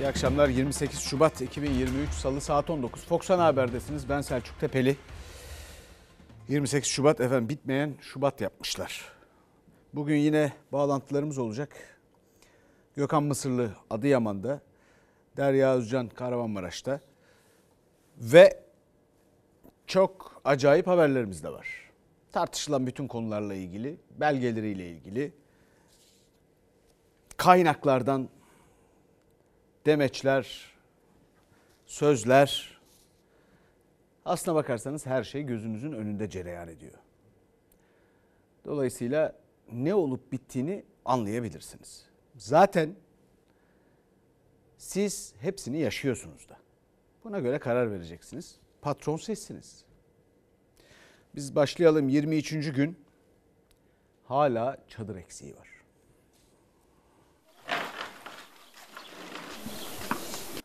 İyi akşamlar 28 Şubat 2023 Salı saat 19 Fox Ana Haber'desiniz. Ben Selçuk Tepeli. 28 Şubat efendim bitmeyen Şubat yapmışlar. Bugün yine bağlantılarımız olacak. Gökhan Mısırlı Adıyaman'da, Derya Özcan Kahramanmaraş'ta ve çok acayip haberlerimiz de var. Tartışılan bütün konularla ilgili, belgeleriyle ilgili, kaynaklardan demeçler, sözler aslına bakarsanız her şey gözünüzün önünde cereyan ediyor. Dolayısıyla ne olup bittiğini anlayabilirsiniz. Zaten siz hepsini yaşıyorsunuz da. Buna göre karar vereceksiniz. Patron sizsiniz. Biz başlayalım 23. gün. Hala çadır eksiği var.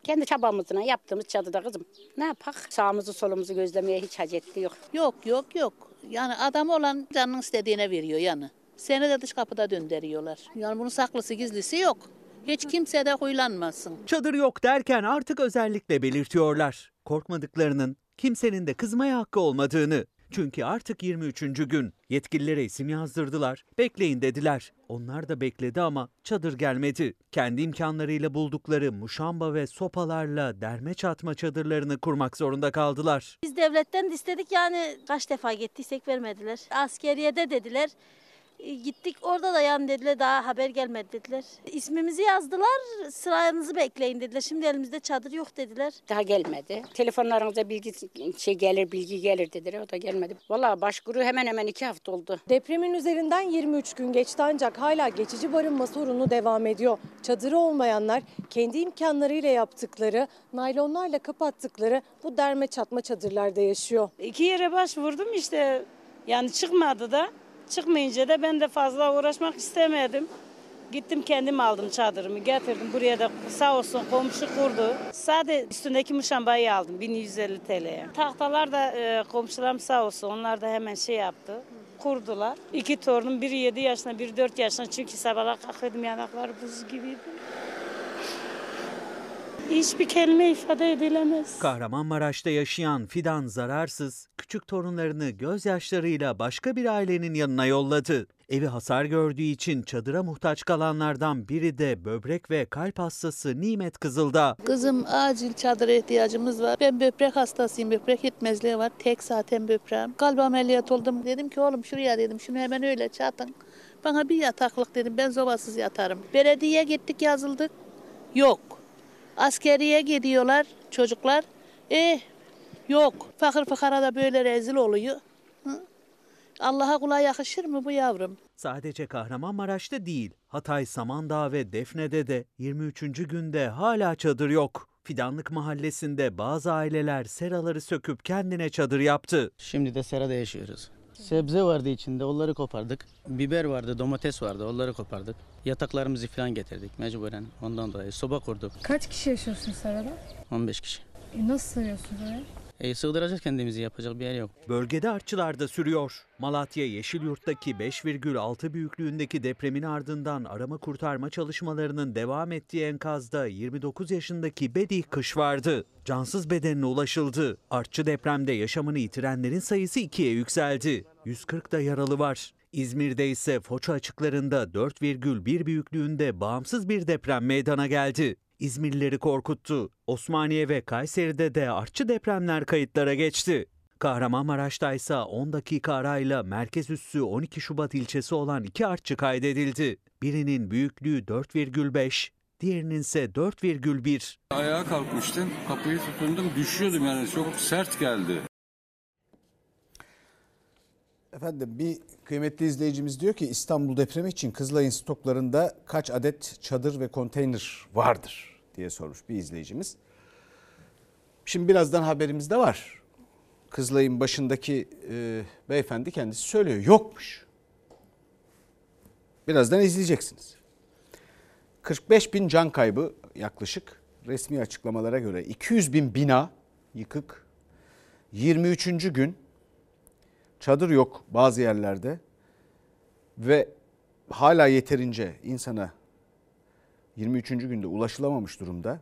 Kendi çabamızla yaptığımız çadıda kızım. Ne yapak? Sağımızı solumuzu gözlemeye hiç hacetli yok. Yok yok yok. Yani adam olan canının istediğine veriyor yani. Seni de dış kapıda döndürüyorlar. Yani bunun saklısı gizlisi yok. Hiç kimse de huylanmasın. Çadır yok derken artık özellikle belirtiyorlar. Korkmadıklarının, kimsenin de kızmaya hakkı olmadığını. Çünkü artık 23. gün. Yetkililere isim yazdırdılar. Bekleyin dediler. Onlar da bekledi ama çadır gelmedi. Kendi imkanlarıyla buldukları muşamba ve sopalarla derme çatma çadırlarını kurmak zorunda kaldılar. Biz devletten de istedik yani kaç defa gittiysek vermediler. Askeriyede dediler. E, Gittik orada da yani dediler daha haber gelmedi dediler. İsmimizi yazdılar sıranızı bekleyin dediler. Şimdi elimizde çadır yok dediler. Daha gelmedi. Telefonlarınıza bilgi şey gelir, bilgi gelir dediler. O da gelmedi. Vallahi başvuru hemen hemen iki hafta oldu. Depremin üzerinden 23 gün geçti ancak hala geçici barınma sorunu devam ediyor. Çadırı olmayanlar kendi imkanlarıyla yaptıkları, naylonlarla kapattıkları bu derme çatma çadırlarda yaşıyor. İki yere başvurdum işte yani çıkmadı da çıkmayınca da ben de fazla uğraşmak istemedim. Gittim kendim aldım çadırımı getirdim buraya da sağ olsun komşu kurdu. Sade üstündeki muşambayı aldım 1150 TL'ye. Tahtalar da e, komşularım sağ olsun onlar da hemen şey yaptı. Kurdular. İki torunum biri 7 yaşında biri 4 yaşında çünkü sabahlar kalkıyordum yanakları buz gibiydi. Hiçbir kelime ifade edilemez. Kahramanmaraş'ta yaşayan Fidan zararsız, küçük torunlarını gözyaşlarıyla başka bir ailenin yanına yolladı. Evi hasar gördüğü için çadıra muhtaç kalanlardan biri de böbrek ve kalp hastası Nimet Kızıl'da. Kızım acil çadıra ihtiyacımız var. Ben böbrek hastasıyım. Böbrek yetmezliği var. Tek zaten böbreğim. Kalp ameliyat oldum. Dedim ki oğlum şuraya dedim. Şunu hemen öyle çatın. Bana bir yataklık dedim. Ben zobasız yatarım. Belediyeye gittik yazıldık. Yok. Askeriye gidiyorlar çocuklar. Eh yok. Fakir fıkara da böyle rezil oluyor. Allah'a kula yakışır mı bu yavrum? Sadece Kahramanmaraş'ta değil, Hatay, Samandağ ve Defne'de de 23. günde hala çadır yok. Fidanlık mahallesinde bazı aileler seraları söküp kendine çadır yaptı. Şimdi de serada yaşıyoruz. Sebze vardı içinde onları kopardık. Biber vardı, domates vardı onları kopardık. Yataklarımızı falan getirdik mecburen ondan dolayı. Soba kurduk Kaç kişi yaşıyorsun Serada? 15 kişi. E, nasıl sığıyorsunuz oraya? E, sığdıracağız kendimizi yapacak bir yer yok. Bölgede artçılar da sürüyor. Malatya Yeşilyurt'taki 5,6 büyüklüğündeki depremin ardından arama kurtarma çalışmalarının devam ettiği enkazda 29 yaşındaki Bedih Kış vardı. Cansız bedenine ulaşıldı. Artçı depremde yaşamını yitirenlerin sayısı ikiye yükseldi. 140 da yaralı var. İzmir'de ise Foça açıklarında 4,1 büyüklüğünde bağımsız bir deprem meydana geldi. İzmirlileri korkuttu. Osmaniye ve Kayseri'de de artçı depremler kayıtlara geçti. Kahramanmaraş'ta ise 10 dakika arayla merkez üssü 12 Şubat ilçesi olan iki artçı kaydedildi. Birinin büyüklüğü 4,5, diğerinin ise 4,1. Ayağa kalkmıştım, kapıyı tutundum, düşüyordum yani çok sert geldi. Efendim bir kıymetli izleyicimiz diyor ki İstanbul depremi için Kızılay'ın stoklarında kaç adet çadır ve konteyner vardır diye sormuş bir izleyicimiz. Şimdi birazdan haberimiz de var. Kızılay'ın başındaki e, beyefendi kendisi söylüyor yokmuş. Birazdan izleyeceksiniz. 45 bin can kaybı yaklaşık resmi açıklamalara göre 200 bin bina yıkık. 23. gün çadır yok bazı yerlerde ve hala yeterince insana 23. günde ulaşılamamış durumda.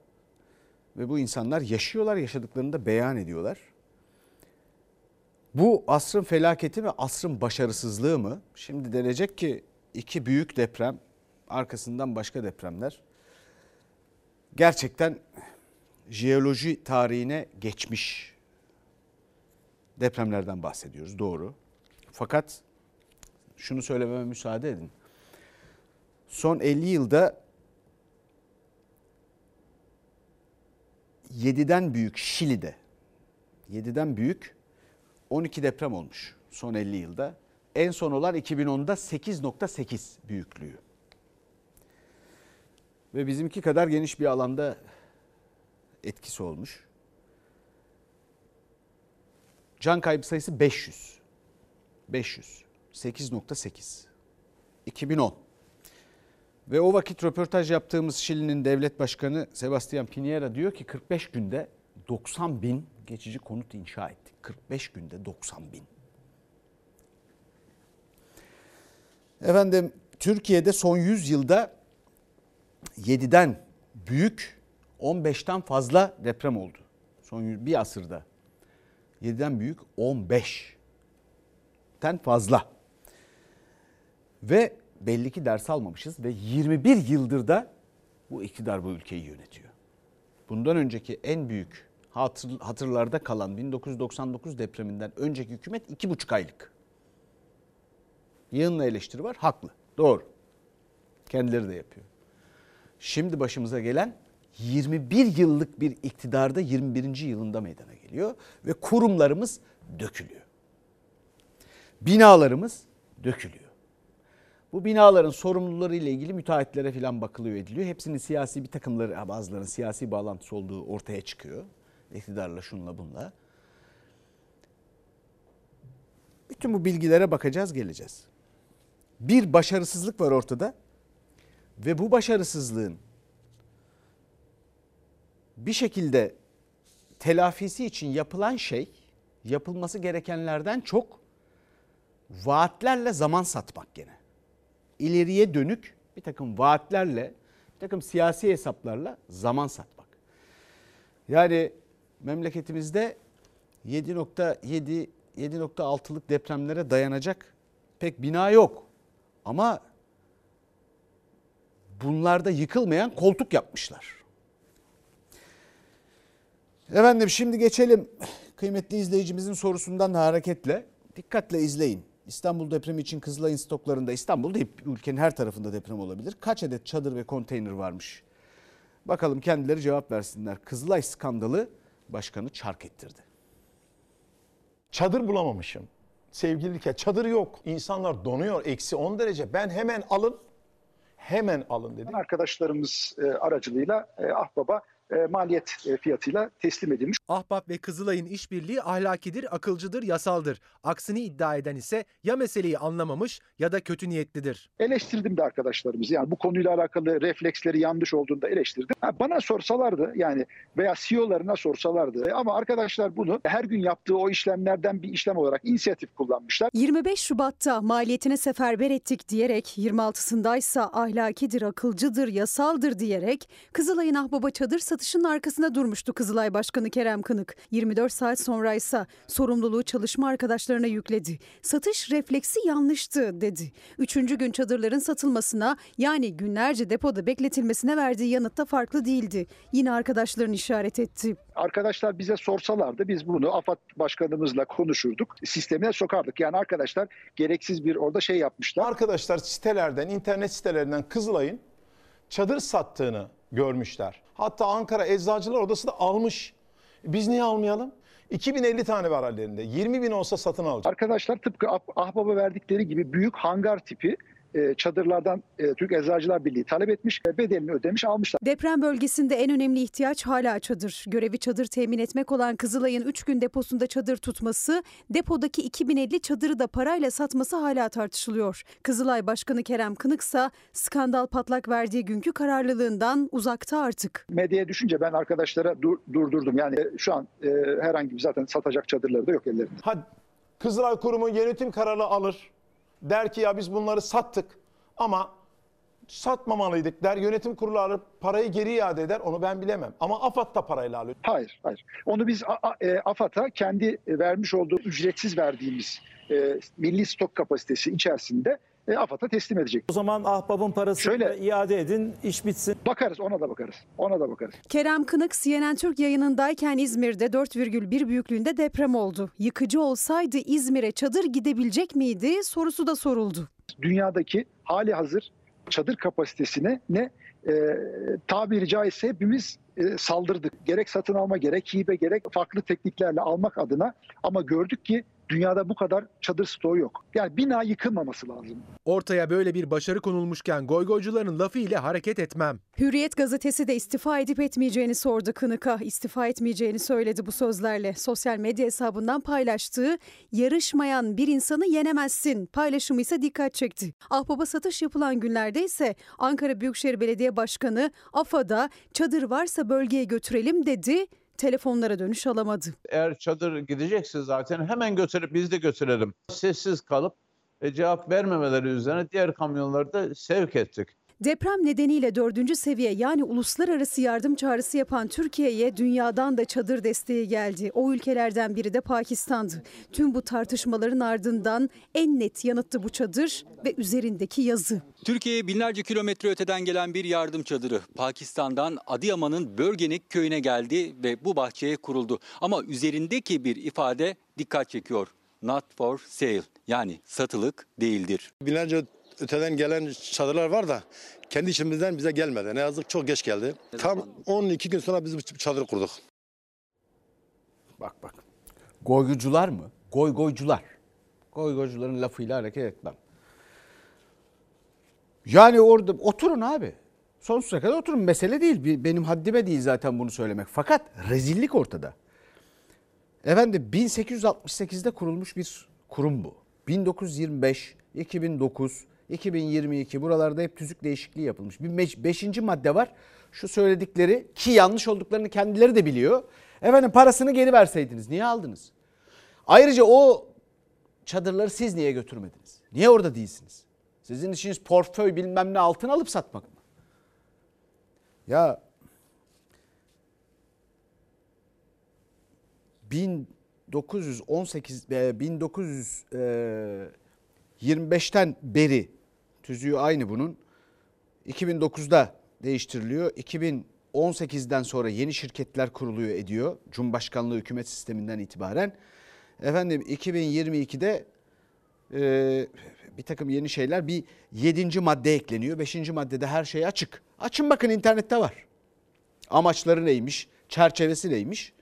Ve bu insanlar yaşıyorlar, yaşadıklarını da beyan ediyorlar. Bu asrın felaketi mi, asrın başarısızlığı mı? Şimdi denecek ki iki büyük deprem, arkasından başka depremler. Gerçekten jeoloji tarihine geçmiş depremlerden bahsediyoruz, doğru. Fakat şunu söylememe müsaade edin. Son 50 yılda 7'den büyük Şili'de 7'den büyük 12 deprem olmuş son 50 yılda. En son olan 2010'da 8.8 büyüklüğü. Ve bizimki kadar geniş bir alanda etkisi olmuş. Can kaybı sayısı 500. 500. 8.8. 2010. Ve o vakit röportaj yaptığımız Şili'nin devlet başkanı Sebastian Piñera diyor ki 45 günde 90 bin geçici konut inşa ettik. 45 günde 90 bin. Efendim Türkiye'de son 100 yılda 7'den büyük 15'ten fazla deprem oldu. Son bir asırda. 7'den büyük 15'ten fazla. Ve belli ki ders almamışız ve 21 yıldır da bu iktidar bu ülkeyi yönetiyor. Bundan önceki en büyük hatır, hatırlarda kalan 1999 depreminden önceki hükümet iki buçuk aylık. Yığınla eleştiri var, haklı, doğru. Kendileri de yapıyor. Şimdi başımıza gelen 21 yıllık bir iktidarda 21. yılında meydana geliyor ve kurumlarımız dökülüyor. Binalarımız dökülüyor. Bu binaların sorumluları ile ilgili müteahhitlere falan bakılıyor ediliyor. Hepsinin siyasi bir takımları bazılarının siyasi bağlantısı olduğu ortaya çıkıyor. İktidarla şunla bunla. Bütün bu bilgilere bakacağız geleceğiz. Bir başarısızlık var ortada ve bu başarısızlığın bir şekilde telafisi için yapılan şey yapılması gerekenlerden çok vaatlerle zaman satmak gene. İleriye dönük bir takım vaatlerle, bir takım siyasi hesaplarla zaman satmak. Yani memleketimizde 7.7 7.6'lık depremlere dayanacak pek bina yok. Ama bunlarda yıkılmayan koltuk yapmışlar. Efendim şimdi geçelim kıymetli izleyicimizin sorusundan hareketle. Dikkatle izleyin. İstanbul depremi için Kızılay'ın stoklarında İstanbul değil ülkenin her tarafında deprem olabilir. Kaç adet çadır ve konteyner varmış? Bakalım kendileri cevap versinler. Kızılay skandalı başkanı çark ettirdi. Çadır bulamamışım. Sevgili Dilker çadır yok. İnsanlar donuyor eksi 10 derece. Ben hemen alın hemen alın dedim. Arkadaşlarımız e, aracılığıyla e, Ahbaba maliyet e, fiyatıyla teslim edilmiş. Ahbap ve Kızılay'ın işbirliği ahlakidir, akılcıdır, yasaldır. Aksini iddia eden ise ya meseleyi anlamamış ya da kötü niyetlidir. Eleştirdim de arkadaşlarımızı. Yani bu konuyla alakalı refleksleri yanlış olduğunda eleştirdim. Ha, bana sorsalardı yani veya CEO'larına sorsalardı e, ama arkadaşlar bunu her gün yaptığı o işlemlerden bir işlem olarak inisiyatif kullanmışlar. 25 Şubat'ta maliyetine seferber ettik diyerek 26'sındaysa ahlakidir, akılcıdır, yasaldır diyerek Kızılay'ın Ahbaba çadır satışının arkasında durmuştu Kızılay Başkanı Kerem Kınık. 24 saat sonra ise sorumluluğu çalışma arkadaşlarına yükledi. Satış refleksi yanlıştı dedi. Üçüncü gün çadırların satılmasına yani günlerce depoda bekletilmesine verdiği yanıt da farklı değildi. Yine arkadaşların işaret etti. Arkadaşlar bize sorsalardı biz bunu AFAD başkanımızla konuşurduk. Sistemine sokardık. Yani arkadaşlar gereksiz bir orada şey yapmışlar. Arkadaşlar sitelerden, internet sitelerinden Kızılay'ın çadır sattığını görmüşler. Hatta Ankara Eczacılar Odası da almış. Biz niye almayalım? 2050 tane var hallerinde. 20 bin olsa satın alacak. Arkadaşlar tıpkı Ah- Ahbaba verdikleri gibi büyük hangar tipi çadırlardan e, Türk Eczacılar Birliği talep etmiş, e, bedelini ödemiş almışlar. Deprem bölgesinde en önemli ihtiyaç hala çadır. Görevi çadır temin etmek olan Kızılay'ın 3 gün deposunda çadır tutması, depodaki 2050 çadırı da parayla satması hala tartışılıyor. Kızılay Başkanı Kerem Kınıksa skandal patlak verdiği günkü kararlılığından uzakta artık. Medyaya düşünce ben arkadaşlara dur- durdurdum. Yani e, şu an e, herhangi bir zaten satacak çadırları da yok ellerinde. Ha, Kızılay Kurumu yönetim kararı alır. Der ki ya biz bunları sattık ama Satmamalıydık der. Yönetim kurulu alıp parayı geri iade eder. Onu ben bilemem. Ama AFAD da parayla alıyor. Hayır, hayır. Onu biz e, AFAD'a kendi vermiş olduğu ücretsiz verdiğimiz e, milli stok kapasitesi içerisinde e, AFAD'a teslim edecek. O zaman ahbabın parasını Şöyle- iade edin, iş bitsin. Bakarız, ona da bakarız. Ona da bakarız. Kerem Kınık CNN Türk yayınındayken İzmir'de 4,1 büyüklüğünde deprem oldu. Yıkıcı olsaydı İzmir'e çadır gidebilecek miydi sorusu da soruldu. Dünyadaki hali hazır çadır kapasitesine ne e, tabiri caizse hepimiz e, saldırdık. Gerek satın alma, gerek hibe, gerek farklı tekniklerle almak adına ama gördük ki dünyada bu kadar çadır stoğu yok. Yani bina yıkılmaması lazım. Ortaya böyle bir başarı konulmuşken goygoycuların lafı ile hareket etmem. Hürriyet gazetesi de istifa edip etmeyeceğini sordu Kınık'a. İstifa etmeyeceğini söyledi bu sözlerle. Sosyal medya hesabından paylaştığı yarışmayan bir insanı yenemezsin paylaşımı ise dikkat çekti. Ahbaba satış yapılan günlerde ise Ankara Büyükşehir Belediye Başkanı AFA'da çadır varsa bölgeye götürelim dedi. Telefonlara dönüş alamadı. Eğer çadır gidecekse zaten hemen götürüp biz de götürelim. Sessiz kalıp e, cevap vermemeleri üzerine diğer kamyonları da sevk ettik. Deprem nedeniyle dördüncü seviye yani uluslararası yardım çağrısı yapan Türkiye'ye dünyadan da çadır desteği geldi. O ülkelerden biri de Pakistan'dı. Tüm bu tartışmaların ardından en net yanıttı bu çadır ve üzerindeki yazı. Türkiye'ye binlerce kilometre öteden gelen bir yardım çadırı Pakistan'dan Adıyaman'ın Börgenik köyüne geldi ve bu bahçeye kuruldu. Ama üzerindeki bir ifade dikkat çekiyor. Not for sale yani satılık değildir. Binlerce öteden gelen çadırlar var da kendi içimizden bize gelmedi. Ne yazık çok geç geldi. Tam 12 gün sonra biz bu çadırı kurduk. Bak bak. Goygucular mı? Goygoycular. Goygoycuların lafıyla hareket etmem. Yani orada oturun abi. Sonsuza kadar oturun. Mesele değil. Benim haddime değil zaten bunu söylemek. Fakat rezillik ortada. Efendim 1868'de kurulmuş bir kurum bu. 1925, 2009, 2022 buralarda hep tüzük değişikliği yapılmış. Bir beş- beşinci madde var. Şu söyledikleri ki yanlış olduklarını kendileri de biliyor. Efendim parasını geri verseydiniz niye aldınız? Ayrıca o çadırları siz niye götürmediniz? Niye orada değilsiniz? Sizin işiniz portföy bilmem ne altın alıp satmak mı? Ya 1918 e, 1925'ten beri tüzüğü aynı bunun. 2009'da değiştiriliyor. 2018'den sonra yeni şirketler kuruluyor ediyor. Cumhurbaşkanlığı hükümet sisteminden itibaren. Efendim 2022'de e, bir takım yeni şeyler bir yedinci madde ekleniyor. Beşinci maddede her şey açık. Açın bakın internette var. Amaçları neymiş? Çerçevesi neymiş?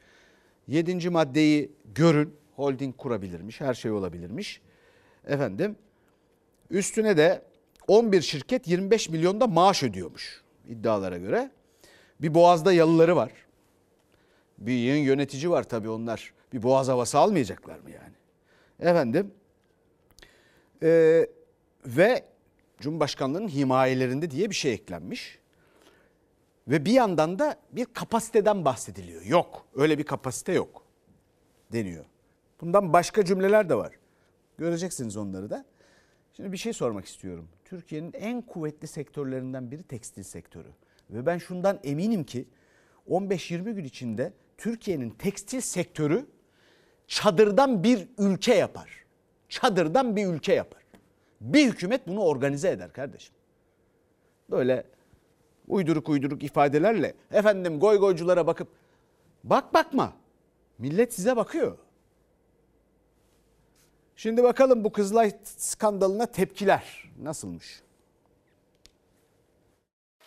Yedinci maddeyi görün. Holding kurabilirmiş. Her şey olabilirmiş. Efendim üstüne de 11 şirket 25 milyonda maaş ödüyormuş iddialara göre. Bir boğazda yalıları var. Bir yığın yönetici var tabii onlar. Bir boğaz havası almayacaklar mı yani? Efendim ee, ve Cumhurbaşkanlığının himayelerinde diye bir şey eklenmiş. Ve bir yandan da bir kapasiteden bahsediliyor. Yok öyle bir kapasite yok deniyor. Bundan başka cümleler de var. Göreceksiniz onları da. Şimdi bir şey sormak istiyorum. Türkiye'nin en kuvvetli sektörlerinden biri tekstil sektörü. Ve ben şundan eminim ki 15-20 gün içinde Türkiye'nin tekstil sektörü çadırdan bir ülke yapar. Çadırdan bir ülke yapar. Bir hükümet bunu organize eder kardeşim. Böyle uyduruk uyduruk ifadelerle efendim goy goyculara bakıp bak bakma. Millet size bakıyor. Şimdi bakalım bu Kızılay skandalına tepkiler nasılmış?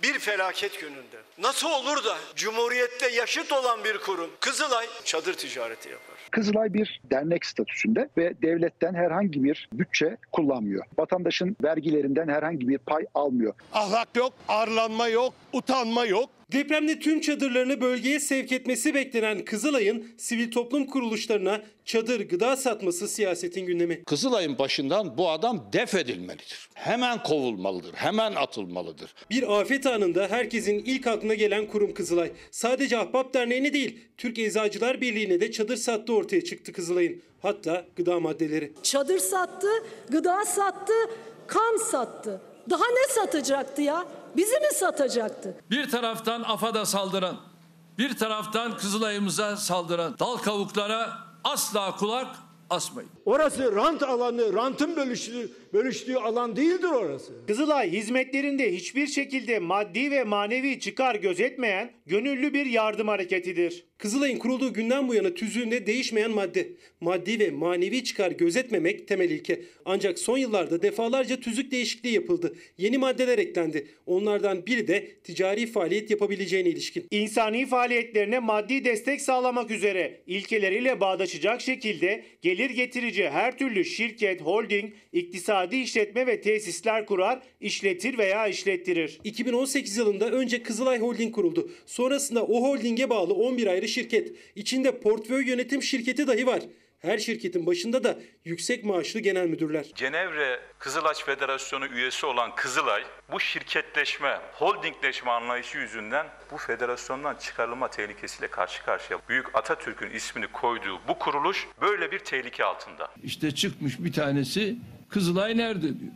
Bir felaket gününde nasıl olur da Cumhuriyette yaşıt olan bir kurum Kızılay çadır ticareti yapar? Kızılay bir dernek statüsünde ve devletten herhangi bir bütçe kullanmıyor. Vatandaşın vergilerinden herhangi bir pay almıyor. Ahlak yok, arlanma yok, utanma yok. Depremde tüm çadırlarını bölgeye sevk etmesi beklenen Kızılay'ın sivil toplum kuruluşlarına çadır gıda satması siyasetin gündemi. Kızılay'ın başından bu adam def edilmelidir. Hemen kovulmalıdır, hemen atılmalıdır. Bir afet anında herkesin ilk aklına gelen kurum Kızılay. Sadece Ahbap Derneği'ne değil, Türk Eczacılar Birliği'ne de çadır sattığı ortaya çıktı Kızılay'ın. Hatta gıda maddeleri. Çadır sattı, gıda sattı, kan sattı. Daha ne satacaktı ya? Bizi mi satacaktı? Bir taraftan AFAD'a saldıran, bir taraftan Kızılay'ımıza saldıran dal kavuklara asla kulak asmayın. Orası rant alanı, rantın bölüştüğü, bölüştüğü alan değildir orası. Kızılay hizmetlerinde hiçbir şekilde maddi ve manevi çıkar gözetmeyen gönüllü bir yardım hareketidir. Kızılay'ın kurulduğu günden bu yana tüzüğünde değişmeyen madde. Maddi ve manevi çıkar gözetmemek temel ilke. Ancak son yıllarda defalarca tüzük değişikliği yapıldı. Yeni maddeler eklendi. Onlardan biri de ticari faaliyet yapabileceğine ilişkin. İnsani faaliyetlerine maddi destek sağlamak üzere ilkeleriyle bağdaşacak şekilde gelir getirici her türlü şirket, holding, iktisadi işletme ve tesisler kurar, işletir veya işlettirir. 2018 yılında önce Kızılay Holding kuruldu. Sonrasında o holdinge bağlı 11 ayrı şirket. İçinde portföy yönetim şirketi dahi var. Her şirketin başında da yüksek maaşlı genel müdürler. Cenevre Kızılaç Federasyonu üyesi olan Kızılay bu şirketleşme, holdingleşme anlayışı yüzünden bu federasyondan çıkarılma tehlikesiyle karşı karşıya. Büyük Atatürk'ün ismini koyduğu bu kuruluş böyle bir tehlike altında. İşte çıkmış bir tanesi Kızılay nerede diyor.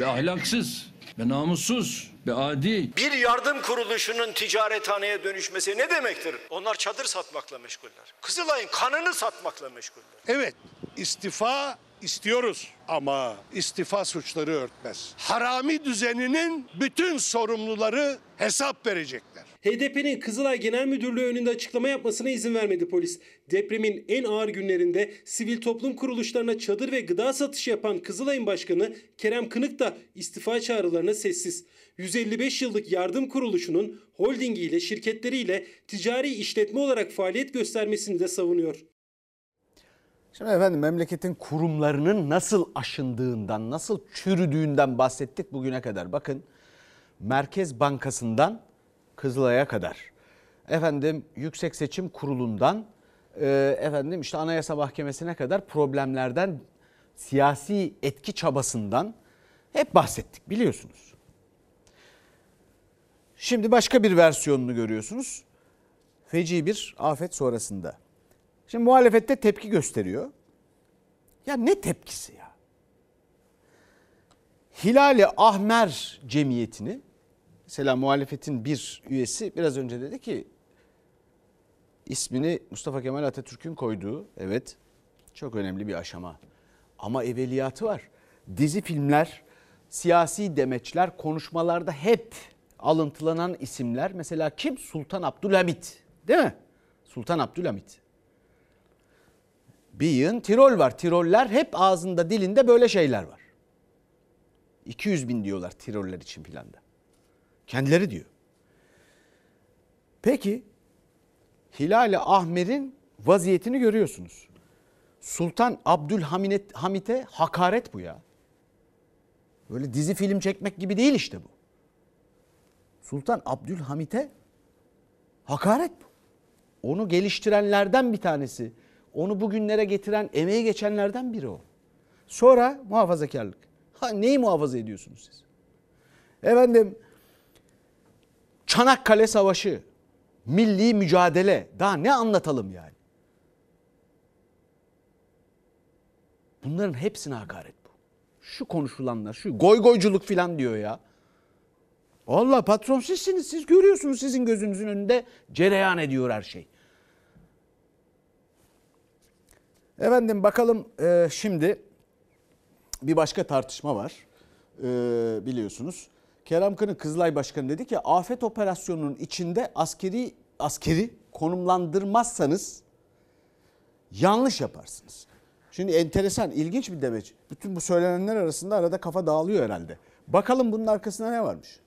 Ve ahlaksız, ve namussuz, ve adi. Bir yardım kuruluşunun ticarethaneye dönüşmesi ne demektir? Onlar çadır satmakla meşguller. Kızılay'ın kanını satmakla meşguller. Evet, istifa istiyoruz ama istifa suçları örtmez. Harami düzeninin bütün sorumluları hesap verecekler. HDP'nin Kızılay Genel Müdürlüğü önünde açıklama yapmasına izin vermedi polis. Depremin en ağır günlerinde sivil toplum kuruluşlarına çadır ve gıda satışı yapan Kızılay'ın başkanı Kerem Kınık da istifa çağrılarına sessiz. 155 yıllık yardım kuruluşunun holdingiyle, şirketleriyle ticari işletme olarak faaliyet göstermesini de savunuyor. Şimdi efendim memleketin kurumlarının nasıl aşındığından, nasıl çürüdüğünden bahsettik bugüne kadar. Bakın Merkez Bankası'ndan Kızılay'a kadar. Efendim Yüksek Seçim Kurulu'ndan e, efendim işte Anayasa Mahkemesi'ne kadar problemlerden, siyasi etki çabasından hep bahsettik biliyorsunuz. Şimdi başka bir versiyonunu görüyorsunuz. Feci bir afet sonrasında. Şimdi muhalefette tepki gösteriyor. Ya ne tepkisi ya? Hilali Ahmer Cemiyeti'ni mesela muhalefetin bir üyesi biraz önce dedi ki ismini Mustafa Kemal Atatürk'ün koyduğu evet çok önemli bir aşama. Ama evveliyatı var. Dizi filmler, siyasi demeçler, konuşmalarda hep alıntılanan isimler. Mesela kim? Sultan Abdülhamit değil mi? Sultan Abdülhamit. Bir yığın Tirol var. Tiroller hep ağzında dilinde böyle şeyler var. 200 bin diyorlar Tiroller için filan da. Kendileri diyor. Peki Hilal-i Ahmer'in vaziyetini görüyorsunuz. Sultan Abdülhamit'e hakaret bu ya. Böyle dizi film çekmek gibi değil işte bu. Sultan Abdülhamit'e hakaret bu. Onu geliştirenlerden bir tanesi. Onu bugünlere getiren, emeği geçenlerden biri o. Sonra muhafazakarlık. Ha, neyi muhafaza ediyorsunuz siz? Efendim Çanakkale Savaşı, milli mücadele. Daha ne anlatalım yani? Bunların hepsine hakaret bu. Şu konuşulanlar, şu goy goyculuk filan diyor ya. Allah patron sizsiniz. Siz görüyorsunuz sizin gözünüzün önünde cereyan ediyor her şey. Efendim bakalım e, şimdi bir başka tartışma var e, biliyorsunuz. Kerem Kınık Kızılay Başkanı dedi ki afet operasyonunun içinde askeri askeri konumlandırmazsanız yanlış yaparsınız. Şimdi enteresan, ilginç bir demeç. Bütün bu söylenenler arasında arada kafa dağılıyor herhalde. Bakalım bunun arkasında ne varmış?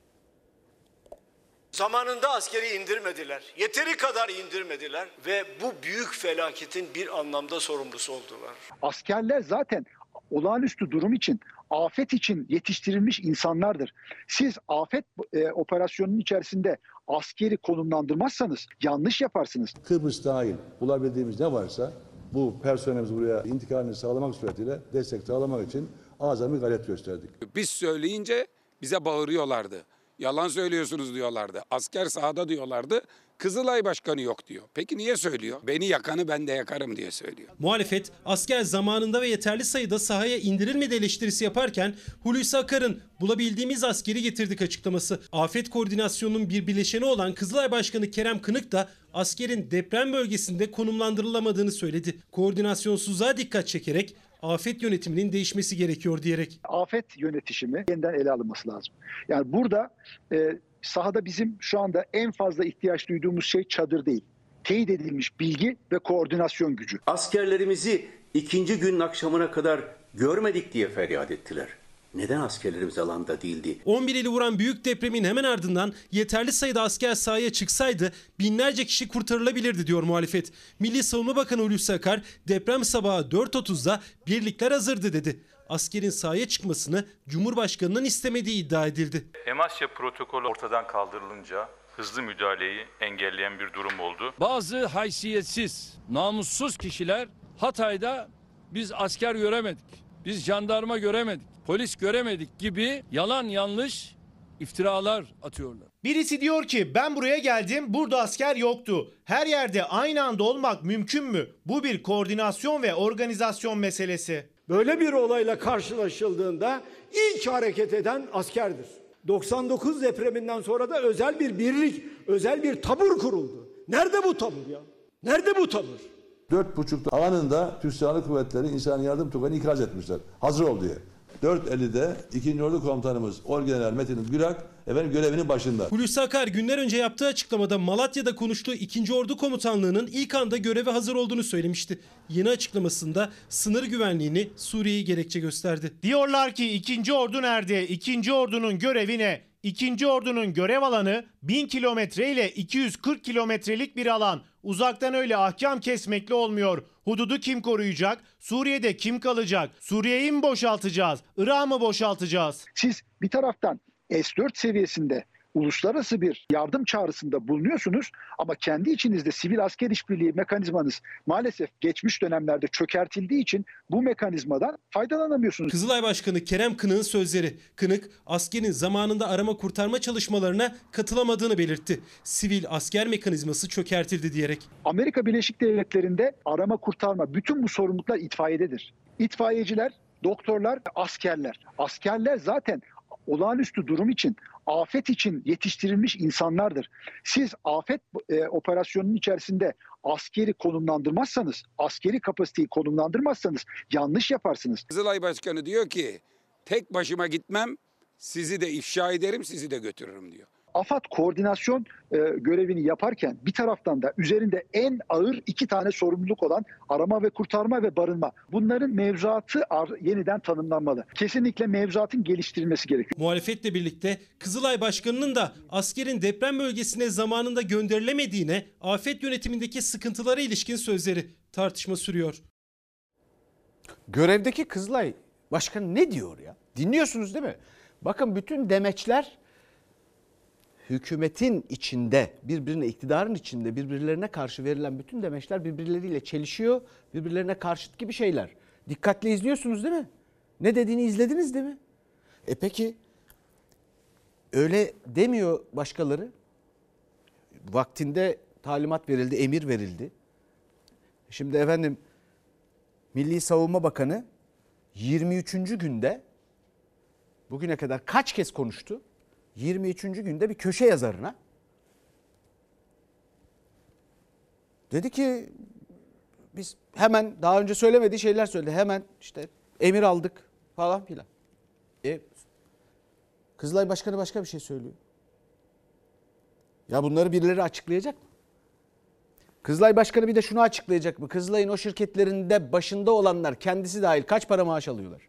Zamanında askeri indirmediler. Yeteri kadar indirmediler ve bu büyük felaketin bir anlamda sorumlusu oldular. Askerler zaten olağanüstü durum için, afet için yetiştirilmiş insanlardır. Siz afet e, operasyonunun içerisinde askeri konumlandırmazsanız yanlış yaparsınız. Kıbrıs dahil bulabildiğimiz ne varsa bu personelimiz buraya intikalini sağlamak suretiyle destek sağlamak için azami gayret gösterdik. Biz söyleyince bize bağırıyorlardı. Yalan söylüyorsunuz diyorlardı. Asker sahada diyorlardı. Kızılay Başkanı yok diyor. Peki niye söylüyor? Beni yakanı ben de yakarım diye söylüyor. Muhalefet asker zamanında ve yeterli sayıda sahaya indirilmedi eleştirisi yaparken Hulusi Akar'ın bulabildiğimiz askeri getirdik açıklaması. Afet koordinasyonunun bir bileşeni olan Kızılay Başkanı Kerem Kınık da askerin deprem bölgesinde konumlandırılamadığını söyledi. Koordinasyonsuzluğa dikkat çekerek afet yönetiminin değişmesi gerekiyor diyerek. Afet yönetişimi yeniden ele alınması lazım. Yani burada e, sahada bizim şu anda en fazla ihtiyaç duyduğumuz şey çadır değil. Teyit edilmiş bilgi ve koordinasyon gücü. Askerlerimizi ikinci günün akşamına kadar görmedik diye feryat ettiler. Neden askerlerimiz alanda değildi? 11 ili vuran büyük depremin hemen ardından yeterli sayıda asker sahaya çıksaydı binlerce kişi kurtarılabilirdi diyor muhalefet. Milli Savunma Bakanı Hulusi Akar deprem sabahı 4.30'da birlikler hazırdı dedi. Askerin sahaya çıkmasını Cumhurbaşkanı'nın istemediği iddia edildi. Emasya protokolü ortadan kaldırılınca hızlı müdahaleyi engelleyen bir durum oldu. Bazı haysiyetsiz, namussuz kişiler Hatay'da biz asker göremedik, biz jandarma göremedik, polis göremedik gibi yalan yanlış iftiralar atıyorlar. Birisi diyor ki ben buraya geldim burada asker yoktu. Her yerde aynı anda olmak mümkün mü? Bu bir koordinasyon ve organizasyon meselesi. Böyle bir olayla karşılaşıldığında ilk hareket eden askerdir. 99 depreminden sonra da özel bir birlik, özel bir tabur kuruldu. Nerede bu tabur ya? Nerede bu tabur? Dört buçukta anında Türk Silahlı Kuvvetleri İnsan Yardım Tugayı'nı ikraz etmişler. Hazır ol diye. 4.50'de 2. Ordu Komutanımız Orgeneral Metin Gürak efendim görevinin başında. Hulusi Akar günler önce yaptığı açıklamada Malatya'da konuştuğu 2. Ordu Komutanlığı'nın ilk anda göreve hazır olduğunu söylemişti. Yeni açıklamasında sınır güvenliğini Suriye'yi gerekçe gösterdi. Diyorlar ki 2. Ordu nerede? 2. Ordu'nun görevi ne? 2. Ordu'nun görev alanı 1000 kilometre ile 240 kilometrelik bir alan. Uzaktan öyle ahkam kesmekle olmuyor. Hududu kim koruyacak? Suriye'de kim kalacak? Suriye'yi mi boşaltacağız? Irak'ı mı boşaltacağız? Siz bir taraftan S-4 seviyesinde uluslararası bir yardım çağrısında bulunuyorsunuz ama kendi içinizde sivil asker işbirliği mekanizmanız maalesef geçmiş dönemlerde çökertildiği için bu mekanizmadan faydalanamıyorsunuz. Kızılay Başkanı Kerem Kınık'ın sözleri. Kınık askerin zamanında arama kurtarma çalışmalarına katılamadığını belirtti. Sivil asker mekanizması çökertildi diyerek. Amerika Birleşik Devletleri'nde arama kurtarma bütün bu sorumluluklar itfaiyededir. İtfaiyeciler, doktorlar, askerler. Askerler zaten olağanüstü durum için, afet için yetiştirilmiş insanlardır. Siz afet e, operasyonunun içerisinde askeri konumlandırmazsanız, askeri kapasiteyi konumlandırmazsanız yanlış yaparsınız. Kızılay Başkanı diyor ki tek başıma gitmem sizi de ifşa ederim sizi de götürürüm diyor. AFAD koordinasyon e, görevini yaparken bir taraftan da üzerinde en ağır iki tane sorumluluk olan arama ve kurtarma ve barınma. Bunların mevzuatı ar- yeniden tanımlanmalı. Kesinlikle mevzuatın geliştirilmesi gerekiyor. Muhalefetle birlikte Kızılay Başkanı'nın da askerin deprem bölgesine zamanında gönderilemediğine, afet yönetimindeki sıkıntılara ilişkin sözleri tartışma sürüyor. Görevdeki Kızılay Başkanı ne diyor ya? Dinliyorsunuz değil mi? Bakın bütün demeçler hükümetin içinde, birbirine iktidarın içinde birbirlerine karşı verilen bütün demeçler birbirleriyle çelişiyor. Birbirlerine karşıt gibi şeyler. Dikkatli izliyorsunuz değil mi? Ne dediğini izlediniz değil mi? E peki öyle demiyor başkaları. Vaktinde talimat verildi, emir verildi. Şimdi efendim Milli Savunma Bakanı 23. günde bugüne kadar kaç kez konuştu? 23. günde bir köşe yazarına dedi ki biz hemen daha önce söylemediği şeyler söyledi. Hemen işte emir aldık falan filan. E, Kızılay Başkanı başka bir şey söylüyor. Ya bunları birileri açıklayacak mı? Kızılay Başkanı bir de şunu açıklayacak mı? Kızılay'ın o şirketlerinde başında olanlar kendisi dahil kaç para maaş alıyorlar?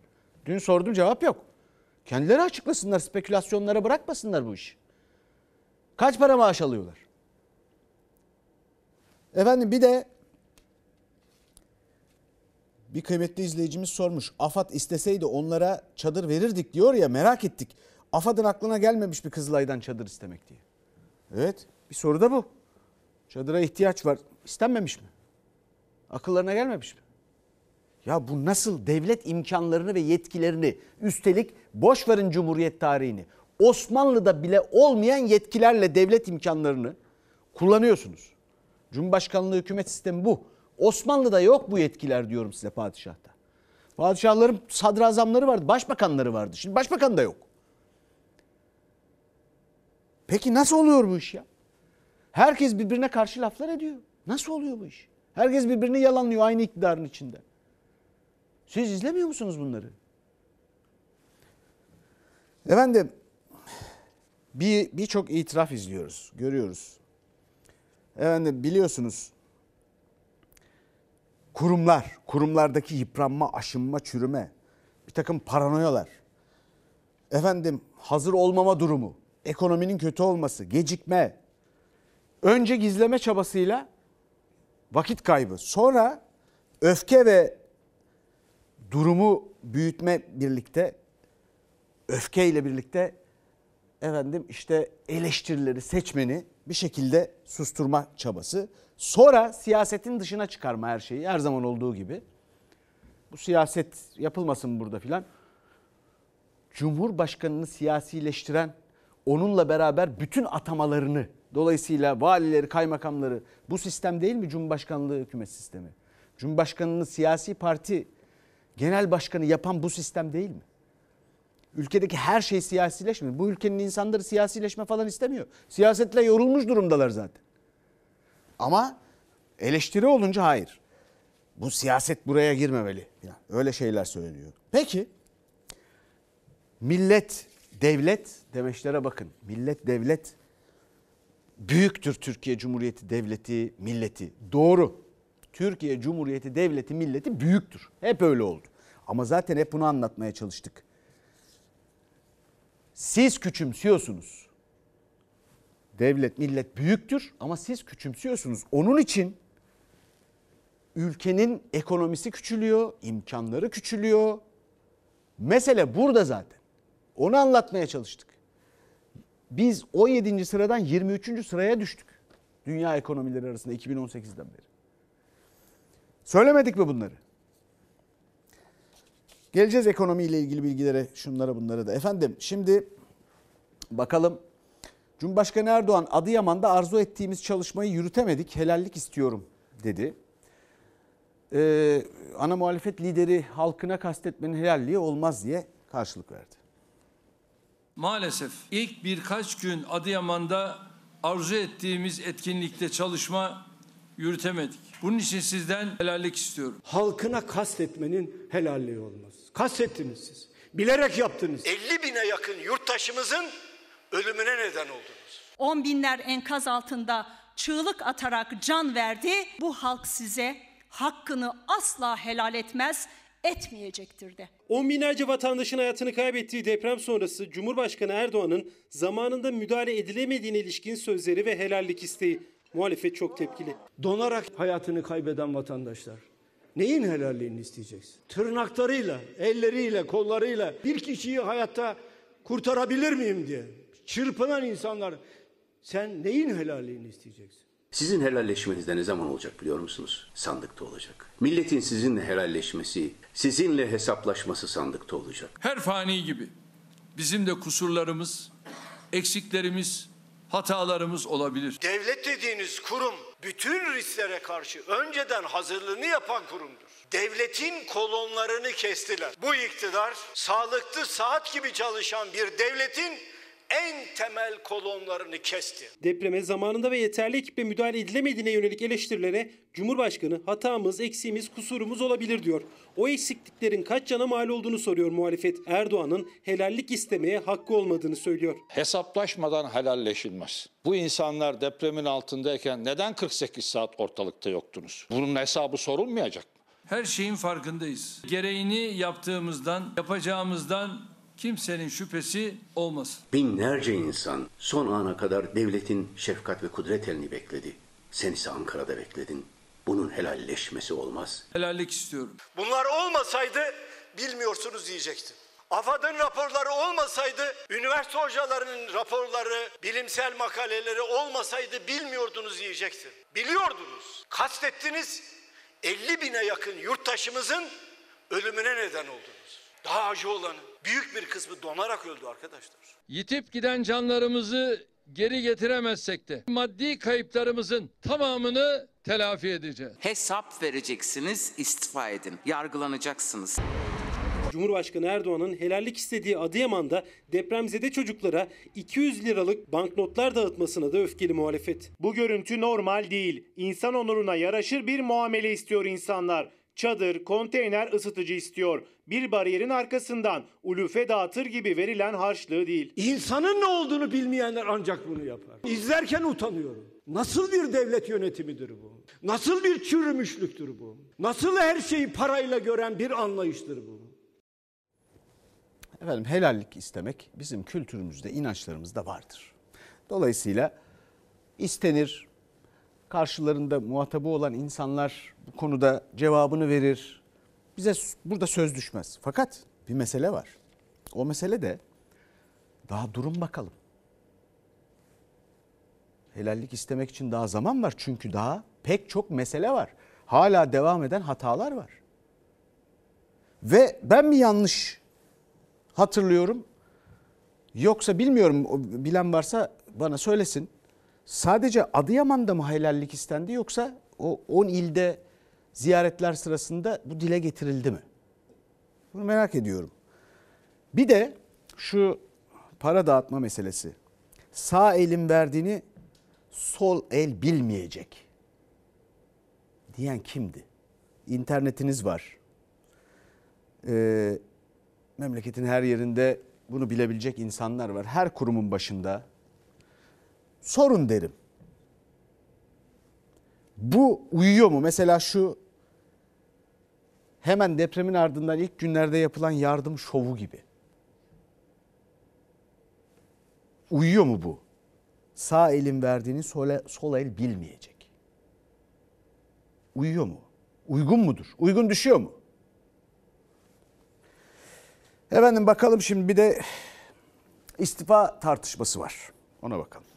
Dün sordum cevap yok. Kendileri açıklasınlar, spekülasyonlara bırakmasınlar bu işi. Kaç para maaş alıyorlar? Efendim bir de bir kıymetli izleyicimiz sormuş. AFAD isteseydi onlara çadır verirdik diyor ya merak ettik. AFAD'ın aklına gelmemiş bir Kızılay'dan çadır istemek diye. Evet bir soru da bu. Çadıra ihtiyaç var. İstenmemiş mi? Akıllarına gelmemiş mi? Ya bu nasıl devlet imkanlarını ve yetkilerini üstelik boş verin Cumhuriyet tarihini Osmanlı'da bile olmayan yetkilerle devlet imkanlarını kullanıyorsunuz. Cumhurbaşkanlığı hükümet sistemi bu. Osmanlı'da yok bu yetkiler diyorum size padişahta. Padişahların sadrazamları vardı, başbakanları vardı. Şimdi başbakan da yok. Peki nasıl oluyor bu iş ya? Herkes birbirine karşı laflar ediyor. Nasıl oluyor bu iş? Herkes birbirini yalanlıyor aynı iktidarın içinde. Siz izlemiyor musunuz bunları? Efendim bir birçok itiraf izliyoruz, görüyoruz. Efendim biliyorsunuz kurumlar, kurumlardaki yıpranma, aşınma, çürüme, bir takım paranoyalar, efendim hazır olmama durumu, ekonominin kötü olması, gecikme, önce gizleme çabasıyla vakit kaybı, sonra öfke ve durumu büyütme birlikte, öfkeyle birlikte efendim işte eleştirileri, seçmeni bir şekilde susturma çabası. Sonra siyasetin dışına çıkarma her şeyi her zaman olduğu gibi. Bu siyaset yapılmasın burada filan. Cumhurbaşkanını siyasileştiren, onunla beraber bütün atamalarını, dolayısıyla valileri, kaymakamları bu sistem değil mi Cumhurbaşkanlığı hükümet sistemi? Cumhurbaşkanını siyasi parti genel başkanı yapan bu sistem değil mi? Ülkedeki her şey siyasileşmiyor. Bu ülkenin insanları siyasileşme falan istemiyor. Siyasetle yorulmuş durumdalar zaten. Ama eleştiri olunca hayır. Bu siyaset buraya girmemeli. Yani öyle şeyler söyleniyor. Peki millet, devlet demeçlere bakın. Millet, devlet büyüktür Türkiye Cumhuriyeti Devleti, milleti. Doğru. Türkiye Cumhuriyeti Devleti, milleti büyüktür. Hep öyle oldu. Ama zaten hep bunu anlatmaya çalıştık. Siz küçümsüyorsunuz. Devlet, millet büyüktür ama siz küçümsüyorsunuz. Onun için ülkenin ekonomisi küçülüyor, imkanları küçülüyor. Mesele burada zaten. Onu anlatmaya çalıştık. Biz 17. sıradan 23. sıraya düştük. Dünya ekonomileri arasında 2018'den beri. Söylemedik mi bunları? Geleceğiz ekonomiyle ilgili bilgilere, şunlara bunlara da. Efendim şimdi bakalım Cumhurbaşkanı Erdoğan Adıyaman'da arzu ettiğimiz çalışmayı yürütemedik, helallik istiyorum dedi. Ee, ana muhalefet lideri halkına kastetmenin helalliği olmaz diye karşılık verdi. Maalesef ilk birkaç gün Adıyaman'da arzu ettiğimiz etkinlikte çalışma yürütemedik. Bunun için sizden helallik istiyorum. Halkına kastetmenin helalliği olmaz. Kastettiniz siz. Bilerek yaptınız. 50 bine yakın yurttaşımızın ölümüne neden oldunuz. On binler enkaz altında çığlık atarak can verdi. Bu halk size hakkını asla helal etmez, etmeyecektir de. On binlerce vatandaşın hayatını kaybettiği deprem sonrası Cumhurbaşkanı Erdoğan'ın zamanında müdahale edilemediğine ilişkin sözleri ve helallik isteği. Muhalefet çok tepkili. Donarak hayatını kaybeden vatandaşlar. Neyin helalliğini isteyeceksin? Tırnaklarıyla, elleriyle, kollarıyla bir kişiyi hayatta kurtarabilir miyim diye çırpınan insanlar sen neyin helalliğini isteyeceksin? Sizin helalleşmeniz de ne zaman olacak biliyor musunuz? Sandıkta olacak. Milletin sizinle helalleşmesi, sizinle hesaplaşması sandıkta olacak. Her fani gibi bizim de kusurlarımız, eksiklerimiz, hatalarımız olabilir. Devlet dediğiniz kurum bütün risklere karşı önceden hazırlığını yapan kurumdur. Devletin kolonlarını kestiler. Bu iktidar sağlıklı saat gibi çalışan bir devletin en temel kolonlarını kesti. Depreme zamanında ve yeterli ekiple müdahale edilemediğine yönelik eleştirilere Cumhurbaşkanı hatamız, eksiğimiz, kusurumuz olabilir diyor. O eksikliklerin kaç cana mal olduğunu soruyor muhalefet. Erdoğan'ın helallik istemeye hakkı olmadığını söylüyor. Hesaplaşmadan helalleşilmez. Bu insanlar depremin altındayken neden 48 saat ortalıkta yoktunuz? Bunun hesabı sorulmayacak mı? Her şeyin farkındayız. Gereğini yaptığımızdan, yapacağımızdan kimsenin şüphesi olmasın. Binlerce insan son ana kadar devletin şefkat ve kudret elini bekledi. Sen ise Ankara'da bekledin. Bunun helalleşmesi olmaz. Helallik istiyorum. Bunlar olmasaydı bilmiyorsunuz diyecektim. AFAD'ın raporları olmasaydı, üniversite hocalarının raporları, bilimsel makaleleri olmasaydı bilmiyordunuz diyecektim. Biliyordunuz. Kastettiniz 50 bine yakın yurttaşımızın ölümüne neden oldunuz. Daha acı olanı büyük bir kısmı donarak öldü arkadaşlar. Yitip giden canlarımızı geri getiremezsek de maddi kayıplarımızın tamamını telafi edeceğiz. Hesap vereceksiniz, istifa edin. Yargılanacaksınız. Cumhurbaşkanı Erdoğan'ın helallik istediği Adıyaman'da depremzede çocuklara 200 liralık banknotlar dağıtmasına da öfkeli muhalefet. Bu görüntü normal değil. İnsan onuruna yaraşır bir muamele istiyor insanlar. Çadır, konteyner, ısıtıcı istiyor. Bir bariyerin arkasından ulufe dağıtır gibi verilen harçlığı değil. İnsanın ne olduğunu bilmeyenler ancak bunu yapar. İzlerken utanıyorum. Nasıl bir devlet yönetimidir bu? Nasıl bir çürümüşlüktür bu? Nasıl her şeyi parayla gören bir anlayıştır bu? Efendim helallik istemek bizim kültürümüzde, inançlarımızda vardır. Dolayısıyla istenir, karşılarında muhatabı olan insanlar bu konuda cevabını verir. Bize burada söz düşmez. Fakat bir mesele var. O mesele de daha durun bakalım. Helallik istemek için daha zaman var çünkü daha pek çok mesele var. Hala devam eden hatalar var. Ve ben mi yanlış hatırlıyorum? Yoksa bilmiyorum bilen varsa bana söylesin. Sadece Adıyaman'da mı helallik istendi yoksa o 10 ilde ziyaretler sırasında bu dile getirildi mi? Bunu merak ediyorum. Bir de şu para dağıtma meselesi. Sağ elin verdiğini sol el bilmeyecek. Diyen kimdi? İnternetiniz var. Ee, memleketin her yerinde bunu bilebilecek insanlar var. Her kurumun başında. Sorun derim. Bu uyuyor mu? Mesela şu hemen depremin ardından ilk günlerde yapılan yardım şovu gibi. Uyuyor mu bu? Sağ elin verdiğini sol, sol el bilmeyecek. Uyuyor mu? Uygun mudur? Uygun düşüyor mu? Efendim bakalım şimdi bir de istifa tartışması var. Ona bakalım.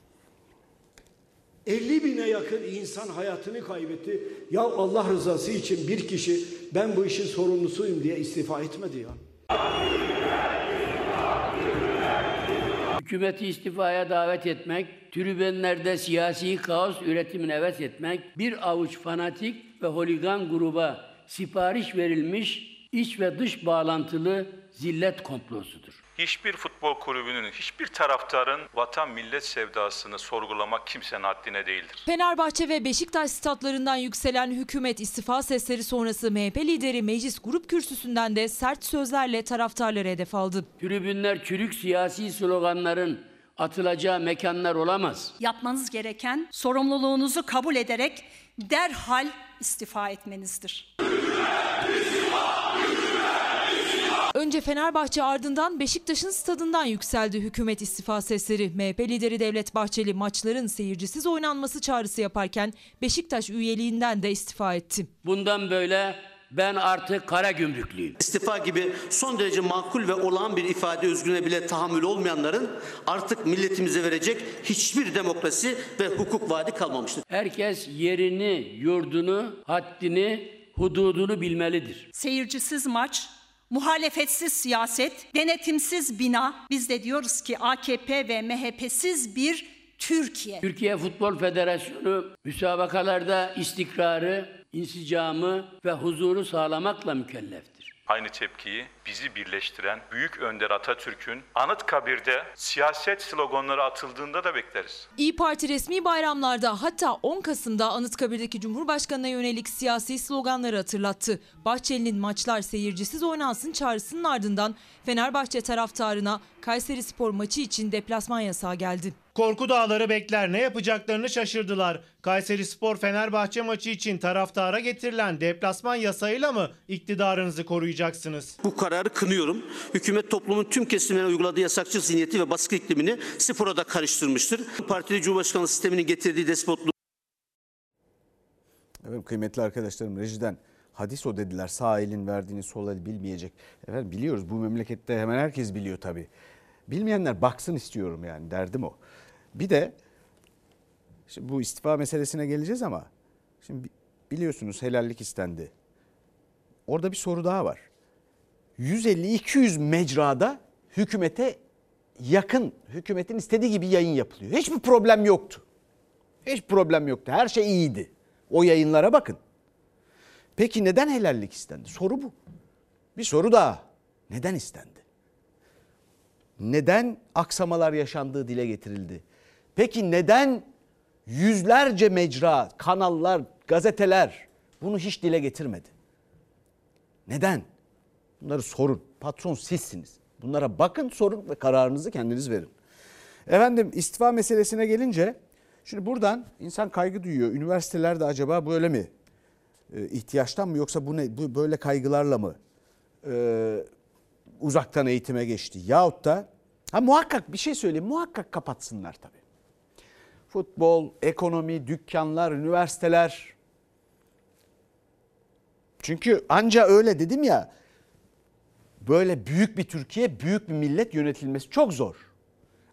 50 bine yakın insan hayatını kaybetti. Ya Allah rızası için bir kişi ben bu işin sorumlusuyum diye istifa etmedi ya. Hükümeti istifaya davet etmek, tribünlerde siyasi kaos üretimine heves etmek, bir avuç fanatik ve holigan gruba sipariş verilmiş iç ve dış bağlantılı zillet komplosudur. Hiçbir futbol kulübünün, hiçbir taraftarın vatan millet sevdasını sorgulamak kimsenin haddine değildir. Fenerbahçe ve Beşiktaş statlarından yükselen hükümet istifa sesleri sonrası MHP lideri meclis grup kürsüsünden de sert sözlerle taraftarları hedef aldı. Tribünler çürük siyasi sloganların atılacağı mekanlar olamaz. Yapmanız gereken sorumluluğunuzu kabul ederek derhal istifa etmenizdir. Önce Fenerbahçe ardından Beşiktaş'ın stadından yükseldi hükümet istifa sesleri. MHP lideri Devlet Bahçeli maçların seyircisiz oynanması çağrısı yaparken Beşiktaş üyeliğinden de istifa etti. Bundan böyle ben artık kara gümrüklüyüm. İstifa gibi son derece makul ve olağan bir ifade özgürlüğüne bile tahammül olmayanların artık milletimize verecek hiçbir demokrasi ve hukuk vaadi kalmamıştır. Herkes yerini, yurdunu, haddini, hududunu bilmelidir. Seyircisiz maç, muhalefetsiz siyaset, denetimsiz bina. Biz de diyoruz ki AKP ve MHP'siz bir Türkiye. Türkiye Futbol Federasyonu müsabakalarda istikrarı, insicamı ve huzuru sağlamakla mükelleftir. Aynı tepkiyi bizi birleştiren Büyük Önder Atatürk'ün Anıtkabir'de siyaset sloganları atıldığında da bekleriz. İyi Parti resmi bayramlarda hatta 10 Kasım'da Anıtkabir'deki Cumhurbaşkanı'na yönelik siyasi sloganları hatırlattı. Bahçeli'nin maçlar seyircisiz oynansın çağrısının ardından Fenerbahçe taraftarına Kayseri Spor maçı için deplasman yasağı geldi. Korku dağları bekler ne yapacaklarını şaşırdılar. Kayseri Spor Fenerbahçe maçı için taraftara getirilen deplasman yasayla mı iktidarınızı koruyacaksınız? Bu kararı kınıyorum. Hükümet toplumun tüm kesimlerine uyguladığı yasakçı zihniyeti ve baskı iklimini spora da karıştırmıştır. Partili Cumhurbaşkanlığı sisteminin getirdiği despotluğu Evet kıymetli arkadaşlarım rejiden hadis o dediler sağ elin verdiğini sol el bilmeyecek. Efendim biliyoruz bu memlekette hemen herkes biliyor tabii. Bilmeyenler baksın istiyorum yani derdim o. Bir de bu istifa meselesine geleceğiz ama şimdi biliyorsunuz helallik istendi. Orada bir soru daha var. 150-200 mecrada hükümete yakın, hükümetin istediği gibi yayın yapılıyor. Hiçbir problem yoktu. Hiç problem yoktu. Her şey iyiydi. O yayınlara bakın. Peki neden helallik istendi? Soru bu. Bir soru daha. Neden istendi? Neden aksamalar yaşandığı dile getirildi? Peki neden yüzlerce mecra, kanallar, gazeteler bunu hiç dile getirmedi? Neden? Bunları sorun. Patron sizsiniz. Bunlara bakın, sorun ve kararınızı kendiniz verin. Efendim istifa meselesine gelince şimdi buradan insan kaygı duyuyor. Üniversitelerde acaba böyle mi? Ee, ihtiyaçtan mı yoksa bu ne bu böyle kaygılarla mı e, uzaktan eğitime geçti? Yahut da ha muhakkak bir şey söyleyeyim. Muhakkak kapatsınlar tabii. Futbol, ekonomi, dükkanlar, üniversiteler. Çünkü anca öyle dedim ya. Böyle büyük bir Türkiye, büyük bir millet yönetilmesi çok zor.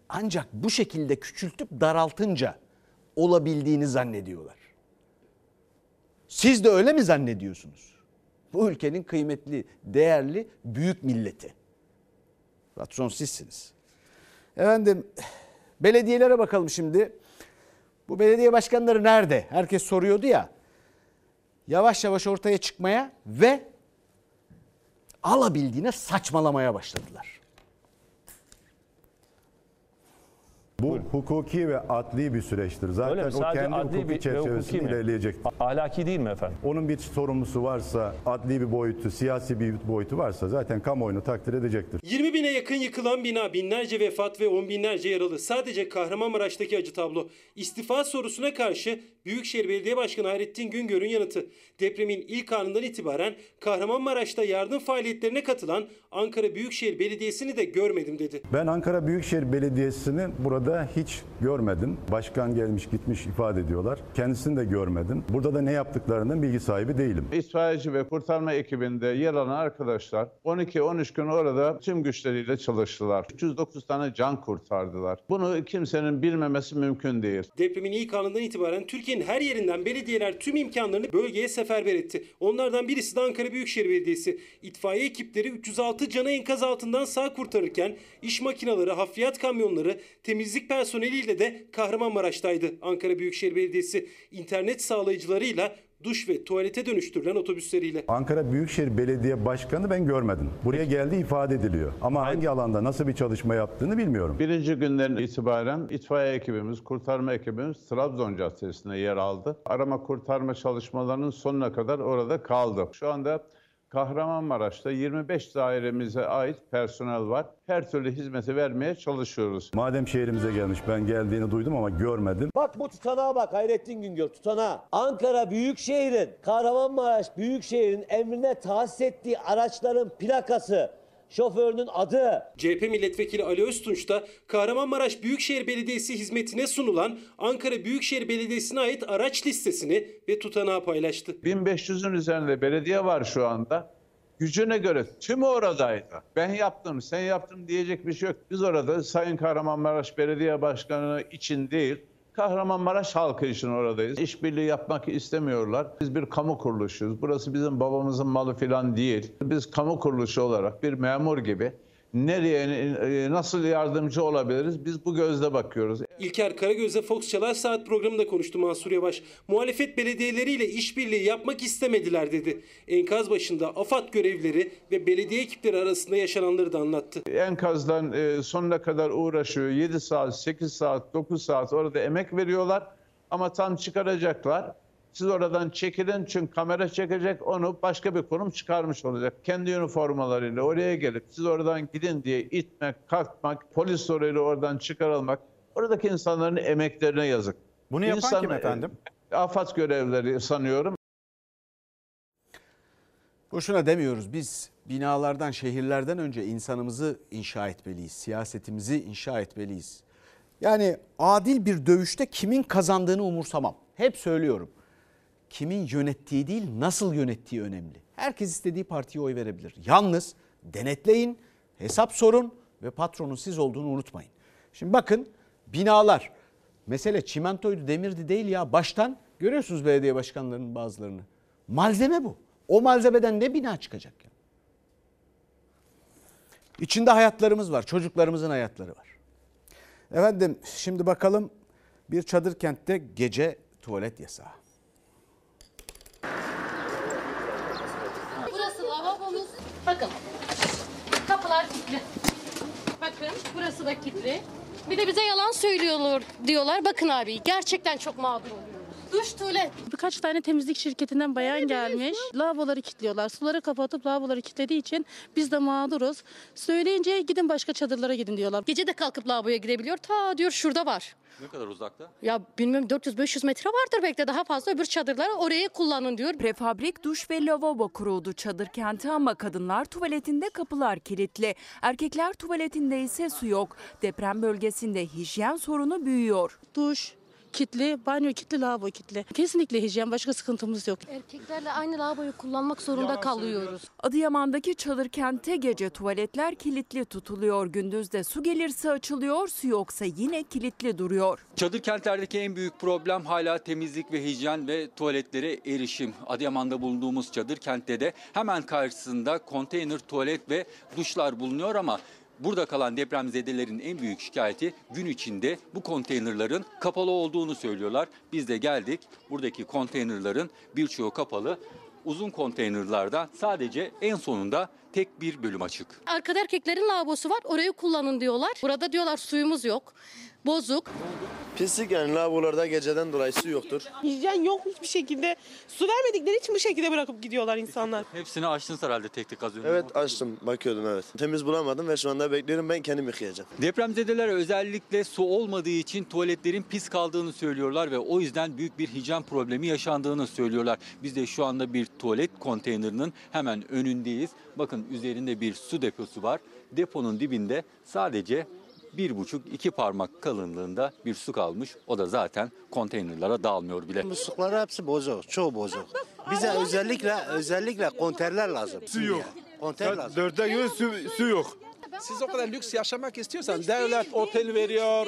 Ancak bu şekilde küçültüp daraltınca olabildiğini zannediyorlar. Siz de öyle mi zannediyorsunuz? Bu ülkenin kıymetli, değerli, büyük milleti. Patron sizsiniz. Efendim belediyelere bakalım şimdi. Bu belediye başkanları nerede? Herkes soruyordu ya. Yavaş yavaş ortaya çıkmaya ve alabildiğine saçmalamaya başladılar. Bu hukuki ve adli bir süreçtir. Zaten Öyle mi? o Sadece kendi adli hukuki bir- ve çerçevesinde hukuki mi? ilerleyecek. Ahlaki değil mi efendim? Onun bir sorumlusu varsa, adli bir boyutu, siyasi bir boyutu varsa zaten kamuoyunu takdir edecektir. 20 bine yakın yıkılan bina, binlerce vefat ve on binlerce yaralı. Sadece Kahramanmaraş'taki acı tablo. İstifa sorusuna karşı Büyükşehir Belediye Başkanı Hayrettin Güngör'ün yanıtı. Depremin ilk anından itibaren Kahramanmaraş'ta yardım faaliyetlerine katılan Ankara Büyükşehir Belediyesi'ni de görmedim dedi. Ben Ankara Büyükşehir Belediyesi'ni burada hiç görmedim. Başkan gelmiş gitmiş ifade ediyorlar. Kendisini de görmedim. Burada da ne yaptıklarından bilgi sahibi değilim. İtfaiyeci ve kurtarma ekibinde yer alan arkadaşlar 12-13 gün orada tüm güçleriyle çalıştılar. 309 tane can kurtardılar. Bunu kimsenin bilmemesi mümkün değil. Depremin ilk anından itibaren Türkiye'nin her yerinden belediyeler tüm imkanlarını bölgeye seferber etti. Onlardan birisi de Ankara Büyükşehir Belediyesi. İtfaiye ekipleri 306 canı enkaz altından sağ kurtarırken iş makineleri, hafriyat kamyonları, temizlik personeliyle de Kahramanmaraş'taydı. Ankara Büyükşehir Belediyesi internet sağlayıcılarıyla duş ve tuvalete dönüştürülen otobüsleriyle. Ankara Büyükşehir Belediye Başkanı ben görmedim. Buraya geldi ifade ediliyor. Ama hangi alanda nasıl bir çalışma yaptığını bilmiyorum. Birinci günden itibaren itfaiye ekibimiz, kurtarma ekibimiz Trabzon Caddesi'ne yer aldı. Arama kurtarma çalışmalarının sonuna kadar orada kaldı. Şu anda Kahramanmaraş'ta 25 dairemize ait personel var. Her türlü hizmeti vermeye çalışıyoruz. Madem şehrimize gelmiş ben geldiğini duydum ama görmedim. Bak bu tutanağa bak Hayrettin Güngör tutanağa. Ankara Büyükşehir'in, Kahramanmaraş Büyükşehir'in emrine tahsis ettiği araçların plakası, şoförünün adı. CHP milletvekili Ali Öztunç da Kahramanmaraş Büyükşehir Belediyesi hizmetine sunulan Ankara Büyükşehir Belediyesi'ne ait araç listesini ve tutanağı paylaştı. 1500'ün üzerinde belediye var şu anda. Gücüne göre tümü oradaydı. Ben yaptım, sen yaptın diyecek bir şey yok. Biz orada Sayın Kahramanmaraş Belediye Başkanı için değil, Kahramanmaraş halkı için oradayız. İşbirliği yapmak istemiyorlar. Biz bir kamu kuruluşuyuz. Burası bizim babamızın malı falan değil. Biz kamu kuruluşu olarak bir memur gibi nereye, e, nasıl yardımcı olabiliriz? Biz bu gözle bakıyoruz. İlker Karagöz'le Fox Çalar Saat programında konuştu Mansur Yavaş. Muhalefet belediyeleriyle işbirliği yapmak istemediler dedi. Enkaz başında AFAD görevlileri ve belediye ekipleri arasında yaşananları da anlattı. Enkazdan e, sonuna kadar uğraşıyor. 7 saat, 8 saat, 9 saat orada emek veriyorlar. Ama tam çıkaracaklar. Siz oradan çekilin çünkü kamera çekecek onu başka bir kurum çıkarmış olacak. Kendi üniformalarıyla oraya gelip siz oradan gidin diye itmek, kalkmak, polis soruyla oradan çıkarılmak oradaki insanların emeklerine yazık. Bunu yapan İnsan- kim efendim? e, AFAD görevleri sanıyorum. Boşuna demiyoruz biz binalardan, şehirlerden önce insanımızı inşa etmeliyiz. Siyasetimizi inşa etmeliyiz. Yani adil bir dövüşte kimin kazandığını umursamam. Hep söylüyorum. Kimin yönettiği değil, nasıl yönettiği önemli. Herkes istediği partiye oy verebilir. Yalnız denetleyin, hesap sorun ve patronun siz olduğunu unutmayın. Şimdi bakın binalar. Mesele çimentoydu, demirdi değil ya. Baştan görüyorsunuz belediye başkanlarının bazılarını. Malzeme bu. O malzemeden ne bina çıkacak ya? İçinde hayatlarımız var. Çocuklarımızın hayatları var. Efendim şimdi bakalım bir çadır kentte gece tuvalet yasağı. Burası lavabomuz. Bakın. Kapılar kilitli. Bakın burası da kilitli. Bir de bize yalan söylüyorlar diyorlar. Bakın abi gerçekten çok mağdur oluyoruz. Duş tuvalet. Birkaç tane temizlik şirketinden bayan gelmiş. Lavaboları kilitliyorlar. Suları kapatıp lavaboları kilitlediği için biz de mağduruz. Söyleyince gidin başka çadırlara gidin diyorlar. Gece de kalkıp lavaboya girebiliyor. Ta diyor şurada var. Ne kadar uzakta? Ya bilmiyorum 400-500 metre vardır belki de daha fazla öbür çadırlar oraya kullanın diyor. Prefabrik duş ve lavabo kuruldu çadır kenti ama kadınlar tuvaletinde kapılar kilitli. Erkekler tuvaletinde ise su yok. Deprem bölgesinde hijyen sorunu büyüyor. Duş kilitli, banyo kilitli, lavabo kilitli. Kesinlikle hijyen başka sıkıntımız yok. Erkeklerle aynı lavaboyu kullanmak zorunda kalıyoruz. Adıyaman'daki çadır kentte gece tuvaletler kilitli tutuluyor. Gündüz de su gelirse açılıyor, su yoksa yine kilitli duruyor. Çadır kentlerdeki en büyük problem hala temizlik ve hijyen ve tuvaletlere erişim. Adıyaman'da bulunduğumuz çadır kentte de hemen karşısında konteyner tuvalet ve duşlar bulunuyor ama Burada kalan depremzedelerin en büyük şikayeti gün içinde bu konteynerların kapalı olduğunu söylüyorlar. Biz de geldik. Buradaki konteynerların birçoğu kapalı. Uzun konteynerlarda sadece en sonunda tek bir bölüm açık. Arkada erkeklerin lavabosu var orayı kullanın diyorlar. Burada diyorlar suyumuz yok. Bozuk. Pislik yani lavabolarda geceden dolayı su yoktur. Hijyen yok hiçbir şekilde. Su vermedikleri için bu şekilde bırakıp gidiyorlar insanlar. Hepsini açtınız herhalde tek tek az önce. Evet açtım bakıyordum evet. Temiz bulamadım ve şu anda bekliyorum ben kendim yıkayacağım. Depremzedeler özellikle su olmadığı için tuvaletlerin pis kaldığını söylüyorlar ve o yüzden büyük bir hijyen problemi yaşandığını söylüyorlar. Biz de şu anda bir tuvalet konteynerinin hemen önündeyiz. Bakın üzerinde bir su deposu var. Deponun dibinde sadece bir buçuk iki parmak kalınlığında bir su kalmış. O da zaten konteynerlara dağılmıyor bile. Muslukları hepsi bozuk, çoğu bozuk. Bize özellikle özellikle konterler lazım. Su yok. Konter lazım. Dörtte göre su, su yok. Siz o kadar lüks yaşamak istiyorsan devlet otel veriyor.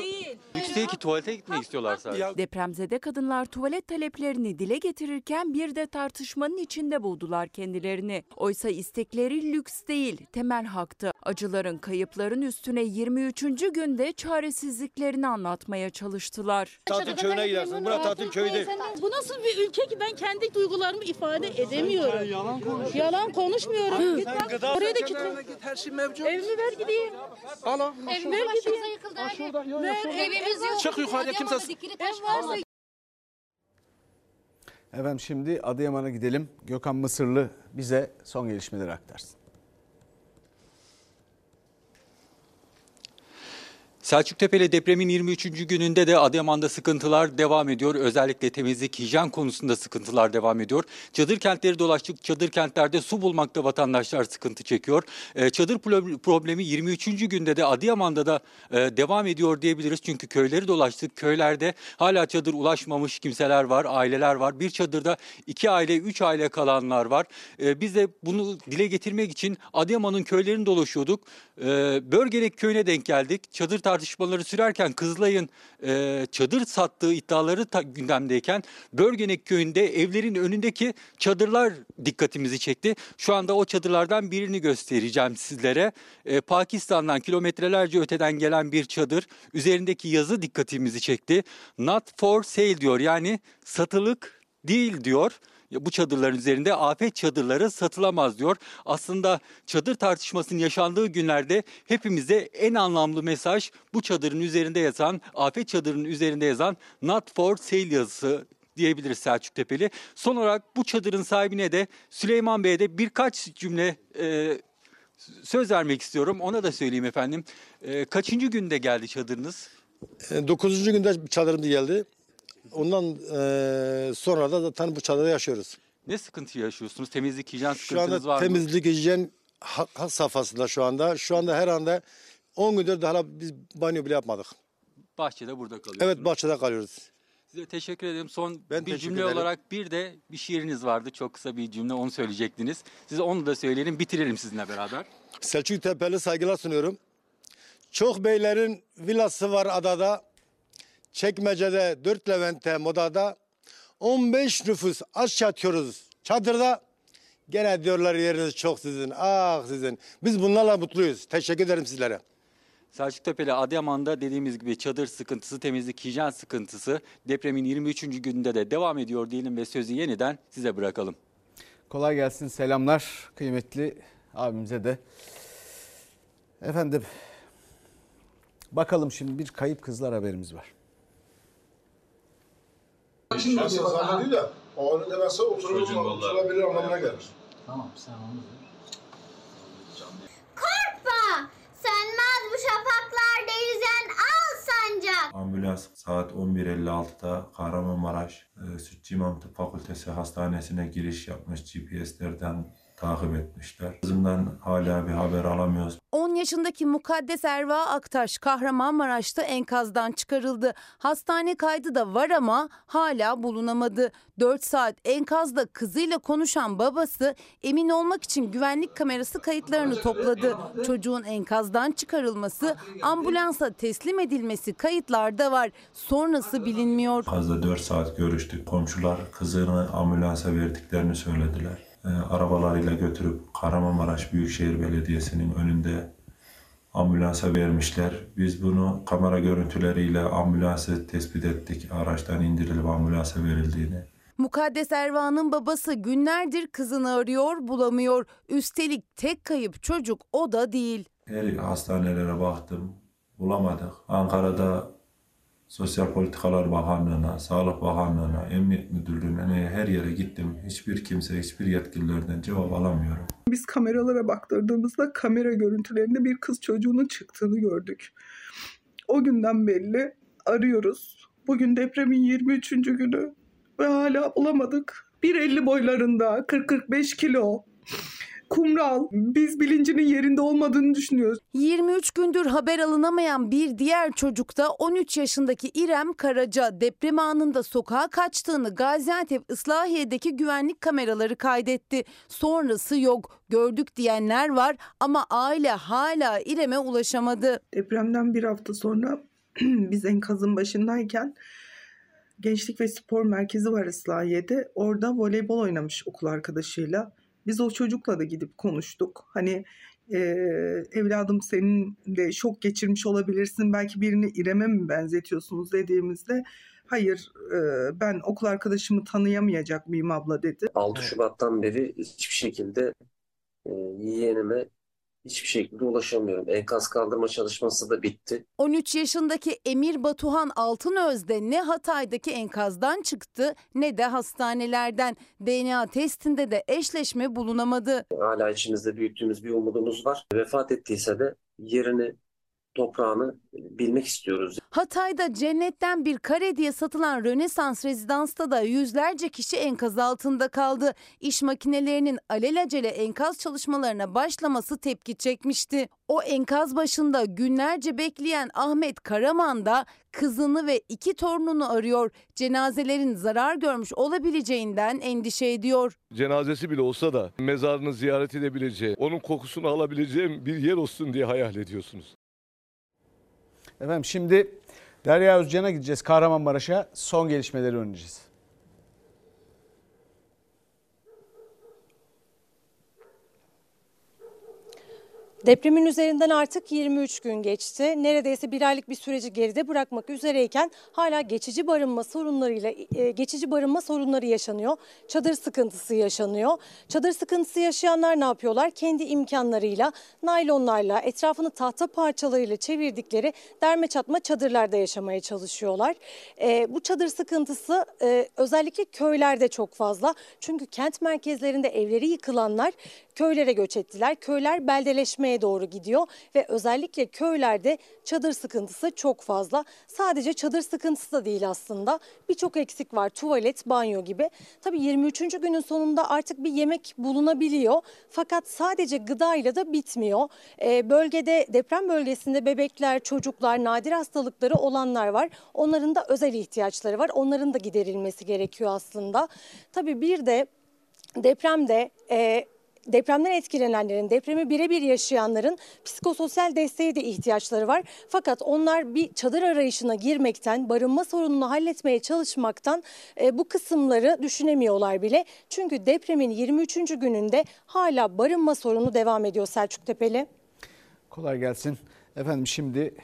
Lüks değil ki tuvalete gitmek istiyorlar sadece. Depremzede kadınlar tuvalet taleplerini dile getirirken bir de tartışmanın içinde buldular kendilerini. Oysa istekleri lüks değil, temel haktı. Acıların, kayıpların üstüne 23. günde çaresizliklerini anlatmaya çalıştılar. Tatil köyüne gidersin. Bura tatil köyü değil. Bu nasıl bir ülke ki ben kendi duygularımı ifade edemiyorum. Yalan konuşmuyorum. Git bak, Oraya da kitle. Her şey mevcut. Evimi ver gideyim. Al Evimiz Ver başımıza gideyim. yıkıldı. Abi. şurada, yo, Ver, şurada. Evimiz yok. Çık yukarıya, kimse- Ev varsa. Efendim şimdi Adıyaman'a gidelim. Gökhan Mısırlı bize son gelişmeleri aktarsın. Selçuktepe'li depremin 23. gününde de Adıyaman'da sıkıntılar devam ediyor. Özellikle temizlik, hijyen konusunda sıkıntılar devam ediyor. Çadır kentleri dolaştık. Çadır kentlerde su bulmakta vatandaşlar sıkıntı çekiyor. Ee, Çadır pro- problemi 23. günde de Adıyaman'da da e, devam ediyor diyebiliriz. Çünkü köyleri dolaştık. Köylerde hala çadır ulaşmamış kimseler var, aileler var. Bir çadırda iki aile, üç aile kalanlar var. Ee, Biz de bunu dile getirmek için Adıyaman'ın köylerini dolaşıyorduk. Ee, Bölgenek köyüne denk geldik. Çadır tartışmaları sürerken Kızılay'ın e, çadır sattığı iddiaları ta- gündemdeyken Bölgenek köyünde evlerin önündeki çadırlar dikkatimizi çekti. Şu anda o çadırlardan birini göstereceğim sizlere. Ee, Pakistan'dan kilometrelerce öteden gelen bir çadır. Üzerindeki yazı dikkatimizi çekti. Not for sale diyor yani satılık değil diyor. Bu çadırların üzerinde afet çadırları satılamaz diyor. Aslında çadır tartışmasının yaşandığı günlerde hepimize en anlamlı mesaj bu çadırın üzerinde yazan, afet çadırının üzerinde yazan not for sale yazısı diyebiliriz Selçuk Tepeli. Son olarak bu çadırın sahibine de Süleyman Bey'e de birkaç cümle e, söz vermek istiyorum. Ona da söyleyeyim efendim. E, kaçıncı günde geldi çadırınız? E, Dokuzuncu günde çadırım geldi. Ondan e, sonra da zaten bu çadırda yaşıyoruz. Ne sıkıntı yaşıyorsunuz? Temizlik, hijyen Şu sıkıntınız anda var mı? temizlik, hijyen hak safhasında şu anda. Şu anda her anda 10 gündür daha biz banyo bile yapmadık. Bahçede burada kalıyorsunuz. Evet bahçede kalıyoruz. Size teşekkür ederim. Son Ben bir teşekkür cümle ederim. olarak bir de bir şiiriniz vardı. Çok kısa bir cümle onu söyleyecektiniz. Size onu da söyleyelim bitirelim sizinle beraber. Selçuk Tepeli saygılar sunuyorum. Çok beylerin villası var adada. Çekmece'de, Dört Levent'te, Moda'da. 15 nüfus aç yatıyoruz çadırda. Gene diyorlar yeriniz çok sizin. Ah sizin. Biz bunlarla mutluyuz. Teşekkür ederim sizlere. Selçuk Tepeli Adıyaman'da dediğimiz gibi çadır sıkıntısı, temizlik, hijyen sıkıntısı depremin 23. gününde de devam ediyor diyelim ve sözü yeniden size bırakalım. Kolay gelsin selamlar kıymetli abimize de. Efendim bakalım şimdi bir kayıp kızlar haberimiz var. Şimdi diyor zannediyor da o önünde nasıl oturur, oturabilir anlamına gelir. Tamam sen onu Korkma! Sönmez bu şafaklarda yüzen al sancak. Ambulans saat 11.56'da Kahramanmaraş e, Sütçü İmam Tıp Fakültesi Hastanesi'ne giriş yapmış GPS'lerden takip etmişler. Kızımdan hala bir haber alamıyoruz. 10 yaşındaki Mukaddes Erva Aktaş Kahramanmaraş'ta enkazdan çıkarıldı. Hastane kaydı da var ama hala bulunamadı. 4 saat enkazda kızıyla konuşan babası emin olmak için güvenlik kamerası kayıtlarını topladı. Çocuğun enkazdan çıkarılması, ambulansa teslim edilmesi kayıtlarda var. Sonrası bilinmiyor. Fazla 4 saat görüştük. Komşular kızını ambulansa verdiklerini söylediler. E, arabalarıyla götürüp Kahramanmaraş Büyükşehir Belediyesi'nin önünde ambulansa vermişler. Biz bunu kamera görüntüleriyle ambulansı tespit ettik. Araçtan indirilip ambulansa verildiğini. Mukaddes Erva'nın babası günlerdir kızını arıyor, bulamıyor. Üstelik tek kayıp çocuk o da değil. Her hastanelere baktım. Bulamadık. Ankara'da Sosyal Politikalar Bakanlığı'na, Sağlık Bakanlığı'na, Emniyet Müdürlüğü'ne her yere gittim. Hiçbir kimse, hiçbir yetkililerden cevap alamıyorum. Biz kameralara baktırdığımızda kamera görüntülerinde bir kız çocuğunun çıktığını gördük. O günden belli arıyoruz. Bugün depremin 23. günü ve hala bulamadık. 1.50 boylarında 40-45 kilo kumral biz bilincinin yerinde olmadığını düşünüyoruz. 23 gündür haber alınamayan bir diğer çocuk da 13 yaşındaki İrem Karaca deprem anında sokağa kaçtığını Gaziantep Islahiye'deki güvenlik kameraları kaydetti. Sonrası yok. Gördük diyenler var ama aile hala İrem'e ulaşamadı. Depremden bir hafta sonra biz enkazın başındayken Gençlik ve Spor Merkezi var Islahiye'de. Orada voleybol oynamış okul arkadaşıyla. Biz o çocukla da gidip konuştuk. Hani e, evladım senin de şok geçirmiş olabilirsin. Belki birini İrem'e mi benzetiyorsunuz dediğimizde hayır e, ben okul arkadaşımı tanıyamayacak mıyım abla dedi. 6 Şubat'tan beri hiçbir şekilde e, yeğenime hiçbir şekilde ulaşamıyorum. Enkaz kaldırma çalışması da bitti. 13 yaşındaki Emir Batuhan Altınöz'de ne Hatay'daki enkazdan çıktı ne de hastanelerden. DNA testinde de eşleşme bulunamadı. Hala içimizde büyüttüğümüz bir umudumuz var. Vefat ettiyse de yerini, toprağını bilmek istiyoruz. Hatay'da cennetten bir kare diye satılan Rönesans rezidansta da yüzlerce kişi enkaz altında kaldı. İş makinelerinin alelacele enkaz çalışmalarına başlaması tepki çekmişti. O enkaz başında günlerce bekleyen Ahmet Karaman da kızını ve iki torununu arıyor. Cenazelerin zarar görmüş olabileceğinden endişe ediyor. Cenazesi bile olsa da mezarını ziyaret edebileceği, onun kokusunu alabileceğim bir yer olsun diye hayal ediyorsunuz. Efendim şimdi Derya Özcan'a gideceğiz Kahramanmaraş'a. Son gelişmeleri öğreneceğiz. Depremin üzerinden artık 23 gün geçti. Neredeyse bir aylık bir süreci geride bırakmak üzereyken hala geçici barınma sorunlarıyla e, geçici barınma sorunları yaşanıyor. Çadır sıkıntısı yaşanıyor. Çadır sıkıntısı yaşayanlar ne yapıyorlar? Kendi imkanlarıyla, naylonlarla, etrafını tahta parçalarıyla çevirdikleri derme çatma çadırlarda yaşamaya çalışıyorlar. E, bu çadır sıkıntısı e, özellikle köylerde çok fazla. Çünkü kent merkezlerinde evleri yıkılanlar köylere göç ettiler. Köyler beldeleşmeye doğru gidiyor ve özellikle köylerde çadır sıkıntısı çok fazla. Sadece çadır sıkıntısı da değil aslında. Birçok eksik var. Tuvalet, banyo gibi. Tabii 23. günün sonunda artık bir yemek bulunabiliyor. Fakat sadece gıdayla da bitmiyor. Ee, bölgede deprem bölgesinde bebekler, çocuklar, nadir hastalıkları olanlar var. Onların da özel ihtiyaçları var. Onların da giderilmesi gerekiyor aslında. Tabii bir de depremde e, depremden etkilenenlerin, depremi birebir yaşayanların psikososyal desteğe de ihtiyaçları var. Fakat onlar bir çadır arayışına girmekten, barınma sorununu halletmeye çalışmaktan e, bu kısımları düşünemiyorlar bile. Çünkü depremin 23. gününde hala barınma sorunu devam ediyor Selçuk Tepeli. Kolay gelsin. Efendim şimdi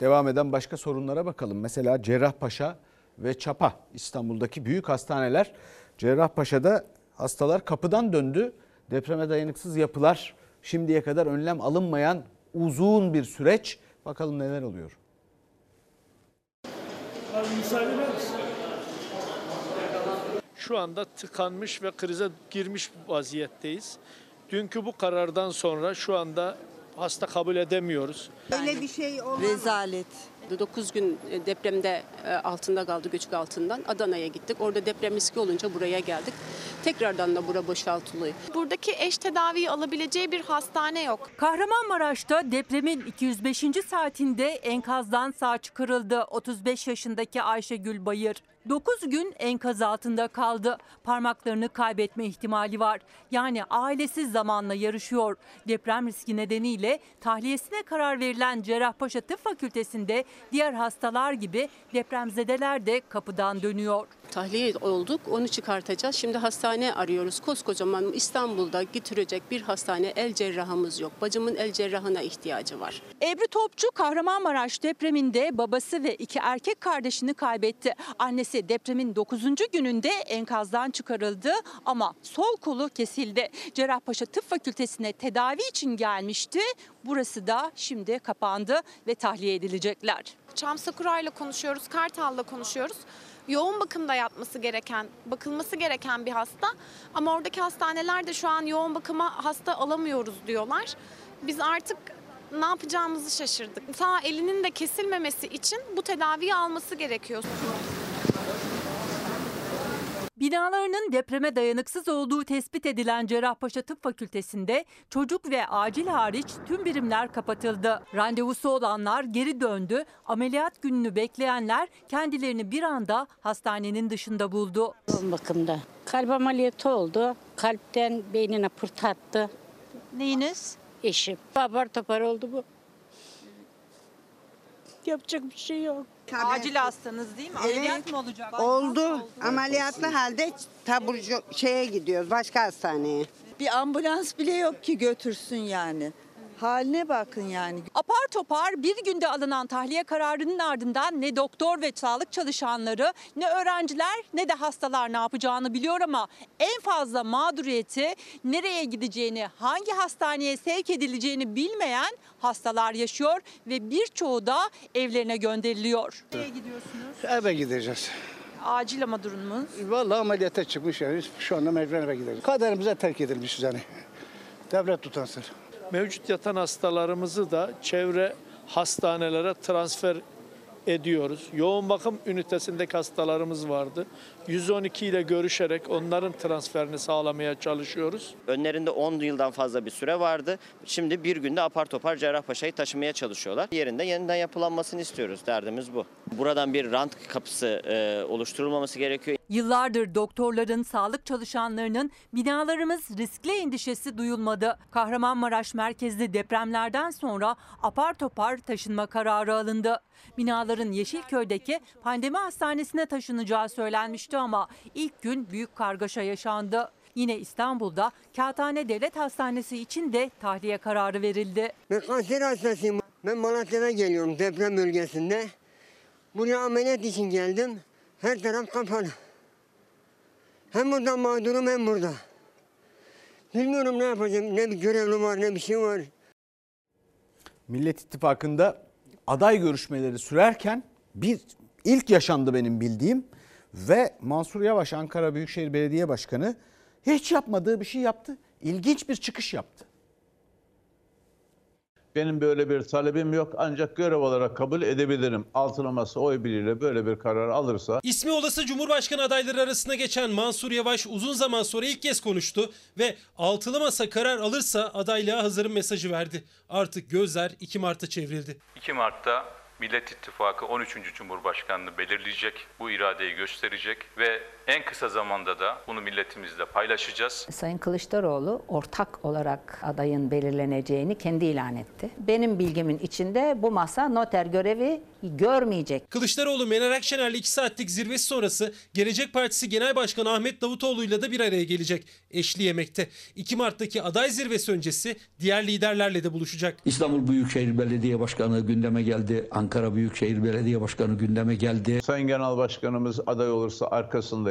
devam eden başka sorunlara bakalım. Mesela Cerrahpaşa ve Çapa İstanbul'daki büyük hastaneler. Cerrahpaşa'da hastalar kapıdan döndü. Depreme dayanıksız yapılar şimdiye kadar önlem alınmayan uzun bir süreç. Bakalım neler oluyor. Şu anda tıkanmış ve krize girmiş vaziyetteyiz. Dünkü bu karardan sonra şu anda hasta kabul edemiyoruz. Öyle bir şey olmaz. Rezalet. 9 gün e, depremde e, altında kaldı göçük altından. Adana'ya gittik. Orada deprem riski olunca buraya geldik. Tekrardan da bura boşaltılıyor. Buradaki eş tedaviyi alabileceği bir hastane yok. Kahramanmaraş'ta depremin 205. saatinde enkazdan sağ çıkarıldı 35 yaşındaki Ayşegül Bayır. 9 gün enkaz altında kaldı. Parmaklarını kaybetme ihtimali var. Yani ailesi zamanla yarışıyor. Deprem riski nedeniyle tahliyesine karar verilen Cerrahpaşa Tıp Fakültesi'nde diğer hastalar gibi depremzedeler de kapıdan dönüyor. Tahliye olduk, onu çıkartacağız. Şimdi hastane arıyoruz. Koskocaman İstanbul'da getirecek bir hastane el cerrahımız yok. Bacımın el cerrahına ihtiyacı var. Ebru Topçu Kahramanmaraş depreminde babası ve iki erkek kardeşini kaybetti. Annesi depremin 9. gününde enkazdan çıkarıldı ama sol kolu kesildi. Cerrahpaşa Tıp Fakültesi'ne tedavi için gelmişti. Burası da şimdi kapandı ve tahliye edilecekler. Çamsakura'yla konuşuyoruz, Kartal'la konuşuyoruz. Yoğun bakımda yatması gereken, bakılması gereken bir hasta. Ama oradaki hastaneler de şu an yoğun bakıma hasta alamıyoruz diyorlar. Biz artık ne yapacağımızı şaşırdık. Sağ elinin de kesilmemesi için bu tedaviyi alması gerekiyor. Binalarının depreme dayanıksız olduğu tespit edilen Cerrahpaşa Tıp Fakültesi'nde çocuk ve acil hariç tüm birimler kapatıldı. Randevusu olanlar geri döndü. Ameliyat gününü bekleyenler kendilerini bir anda hastanenin dışında buldu. Yoğun bakımda. Kalp ameliyatı oldu. Kalpten beynine pırt attı. Neyiniz? Eşim. Apar topar oldu bu. Yapacak bir şey yok. Acil hastanız değil mi? Ameliyat mı olacak? Oldu. Ameliyatlı halde taburcu şeye gidiyoruz başka hastaneye. Bir ambulans bile yok ki götürsün yani. Haline bakın yani. Apar topar bir günde alınan tahliye kararının ardından ne doktor ve sağlık çalışanları ne öğrenciler ne de hastalar ne yapacağını biliyor ama en fazla mağduriyeti nereye gideceğini, hangi hastaneye sevk edileceğini bilmeyen hastalar yaşıyor ve birçoğu da evlerine gönderiliyor. Nereye gidiyorsunuz? Eve gideceğiz. Acil ama durumunuz. Vallahi ameliyata çıkmış yani. Şu anda mecburen eve gideceğiz. Kaderimize terk edilmişiz yani. Devlet tutansın. Mevcut yatan hastalarımızı da çevre hastanelere transfer ediyoruz. Yoğun bakım ünitesindeki hastalarımız vardı. 112 ile görüşerek onların transferini sağlamaya çalışıyoruz. Önlerinde 10 yıldan fazla bir süre vardı. Şimdi bir günde apar topar Cerrahpaşa'yı taşımaya çalışıyorlar. Yerinde yeniden yapılanmasını istiyoruz. Derdimiz bu. Buradan bir rant kapısı e, oluşturulmaması gerekiyor. Yıllardır doktorların, sağlık çalışanlarının binalarımız riskli endişesi duyulmadı. Kahramanmaraş merkezli depremlerden sonra apar topar taşınma kararı alındı. Binaların Yeşilköy'deki pandemi hastanesine taşınacağı söylenmişti ama ilk gün büyük kargaşa yaşandı. Yine İstanbul'da Kağıthane Devlet Hastanesi için de tahliye kararı verildi. Ben kanser hastasıyım. Ben Malatya'dan geliyorum deprem bölgesinde. Buraya ameliyat için geldim. Her taraf kapalı. Hem burada mağdurum hem burada. Bilmiyorum ne yapacağım. Ne bir görevli var ne bir şey var. Millet İttifakı'nda aday görüşmeleri sürerken bir ilk yaşandı benim bildiğim ve Mansur Yavaş Ankara Büyükşehir Belediye Başkanı hiç yapmadığı bir şey yaptı. İlginç bir çıkış yaptı. Benim böyle bir talebim yok ancak görev olarak kabul edebilirim. Altılı masa oy birliğiyle böyle bir karar alırsa İsmi olası Cumhurbaşkanı adayları arasında geçen Mansur Yavaş uzun zaman sonra ilk kez konuştu ve altılı masa karar alırsa adaylığa hazırım mesajı verdi. Artık gözler 2 Mart'a çevrildi. 2 Mart'ta Millet İttifakı 13. Cumhurbaşkanını belirleyecek, bu iradeyi gösterecek ve en kısa zamanda da bunu milletimizle paylaşacağız. Sayın Kılıçdaroğlu ortak olarak adayın belirleneceğini kendi ilan etti. Benim bilgimin içinde bu masa noter görevi görmeyecek. Kılıçdaroğlu Meral Akşener'le 2 saatlik zirvesi sonrası Gelecek Partisi Genel Başkanı Ahmet Davutoğlu'yla da bir araya gelecek. Eşli yemekte. 2 Mart'taki aday zirvesi öncesi diğer liderlerle de buluşacak. İstanbul Büyükşehir Belediye Başkanı gündeme geldi. Ankara Büyükşehir Belediye Başkanı gündeme geldi. Sayın Genel Başkanımız aday olursa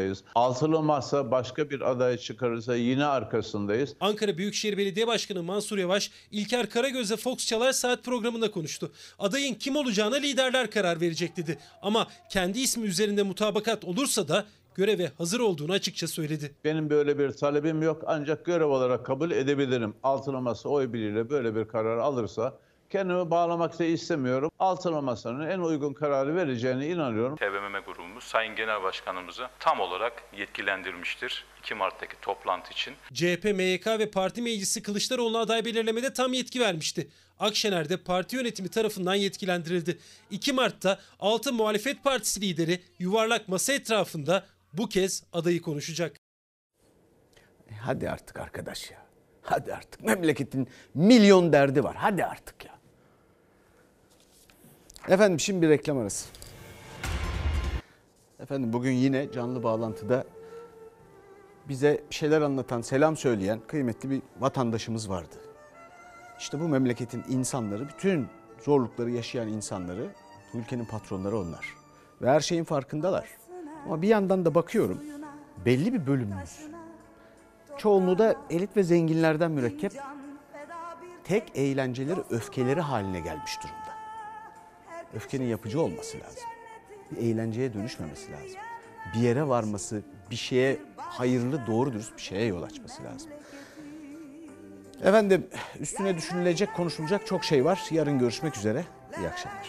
arkasındayız. Altılı Masa başka bir aday çıkarırsa yine arkasındayız. Ankara Büyükşehir Belediye Başkanı Mansur Yavaş, İlker Karagöz'le Fox Çalar Saat programında konuştu. Adayın kim olacağına liderler karar verecek dedi. Ama kendi ismi üzerinde mutabakat olursa da göreve hazır olduğunu açıkça söyledi. Benim böyle bir talebim yok ancak görev olarak kabul edebilirim. Altılı Masa oy birliğiyle böyle bir karar alırsa kendimi bağlamak da istemiyorum. Altılı Masa'nın en uygun kararı vereceğine inanıyorum. TBMM grubumuz Sayın Genel Başkanımızı tam olarak yetkilendirmiştir 2 Mart'taki toplantı için. CHP, MYK ve parti meclisi Kılıçdaroğlu'na aday belirlemede tam yetki vermişti. Akşener de parti yönetimi tarafından yetkilendirildi. 2 Mart'ta 6 muhalefet partisi lideri yuvarlak masa etrafında bu kez adayı konuşacak. Hadi artık arkadaş ya. Hadi artık. Memleketin milyon derdi var. Hadi artık ya. Efendim şimdi bir reklam arası. Efendim bugün yine canlı bağlantıda bize bir şeyler anlatan, selam söyleyen kıymetli bir vatandaşımız vardı. İşte bu memleketin insanları, bütün zorlukları yaşayan insanları, bu ülkenin patronları onlar. Ve her şeyin farkındalar. Ama bir yandan da bakıyorum, belli bir bölümümüz, çoğunluğu da elit ve zenginlerden mürekkep, tek eğlenceleri öfkeleri haline gelmiş durumda. Öfkenin yapıcı olması lazım. Bir eğlenceye dönüşmemesi lazım. Bir yere varması, bir şeye hayırlı, doğru dürüst bir şeye yol açması lazım. Efendim üstüne düşünülecek, konuşulacak çok şey var. Yarın görüşmek üzere. İyi akşamlar.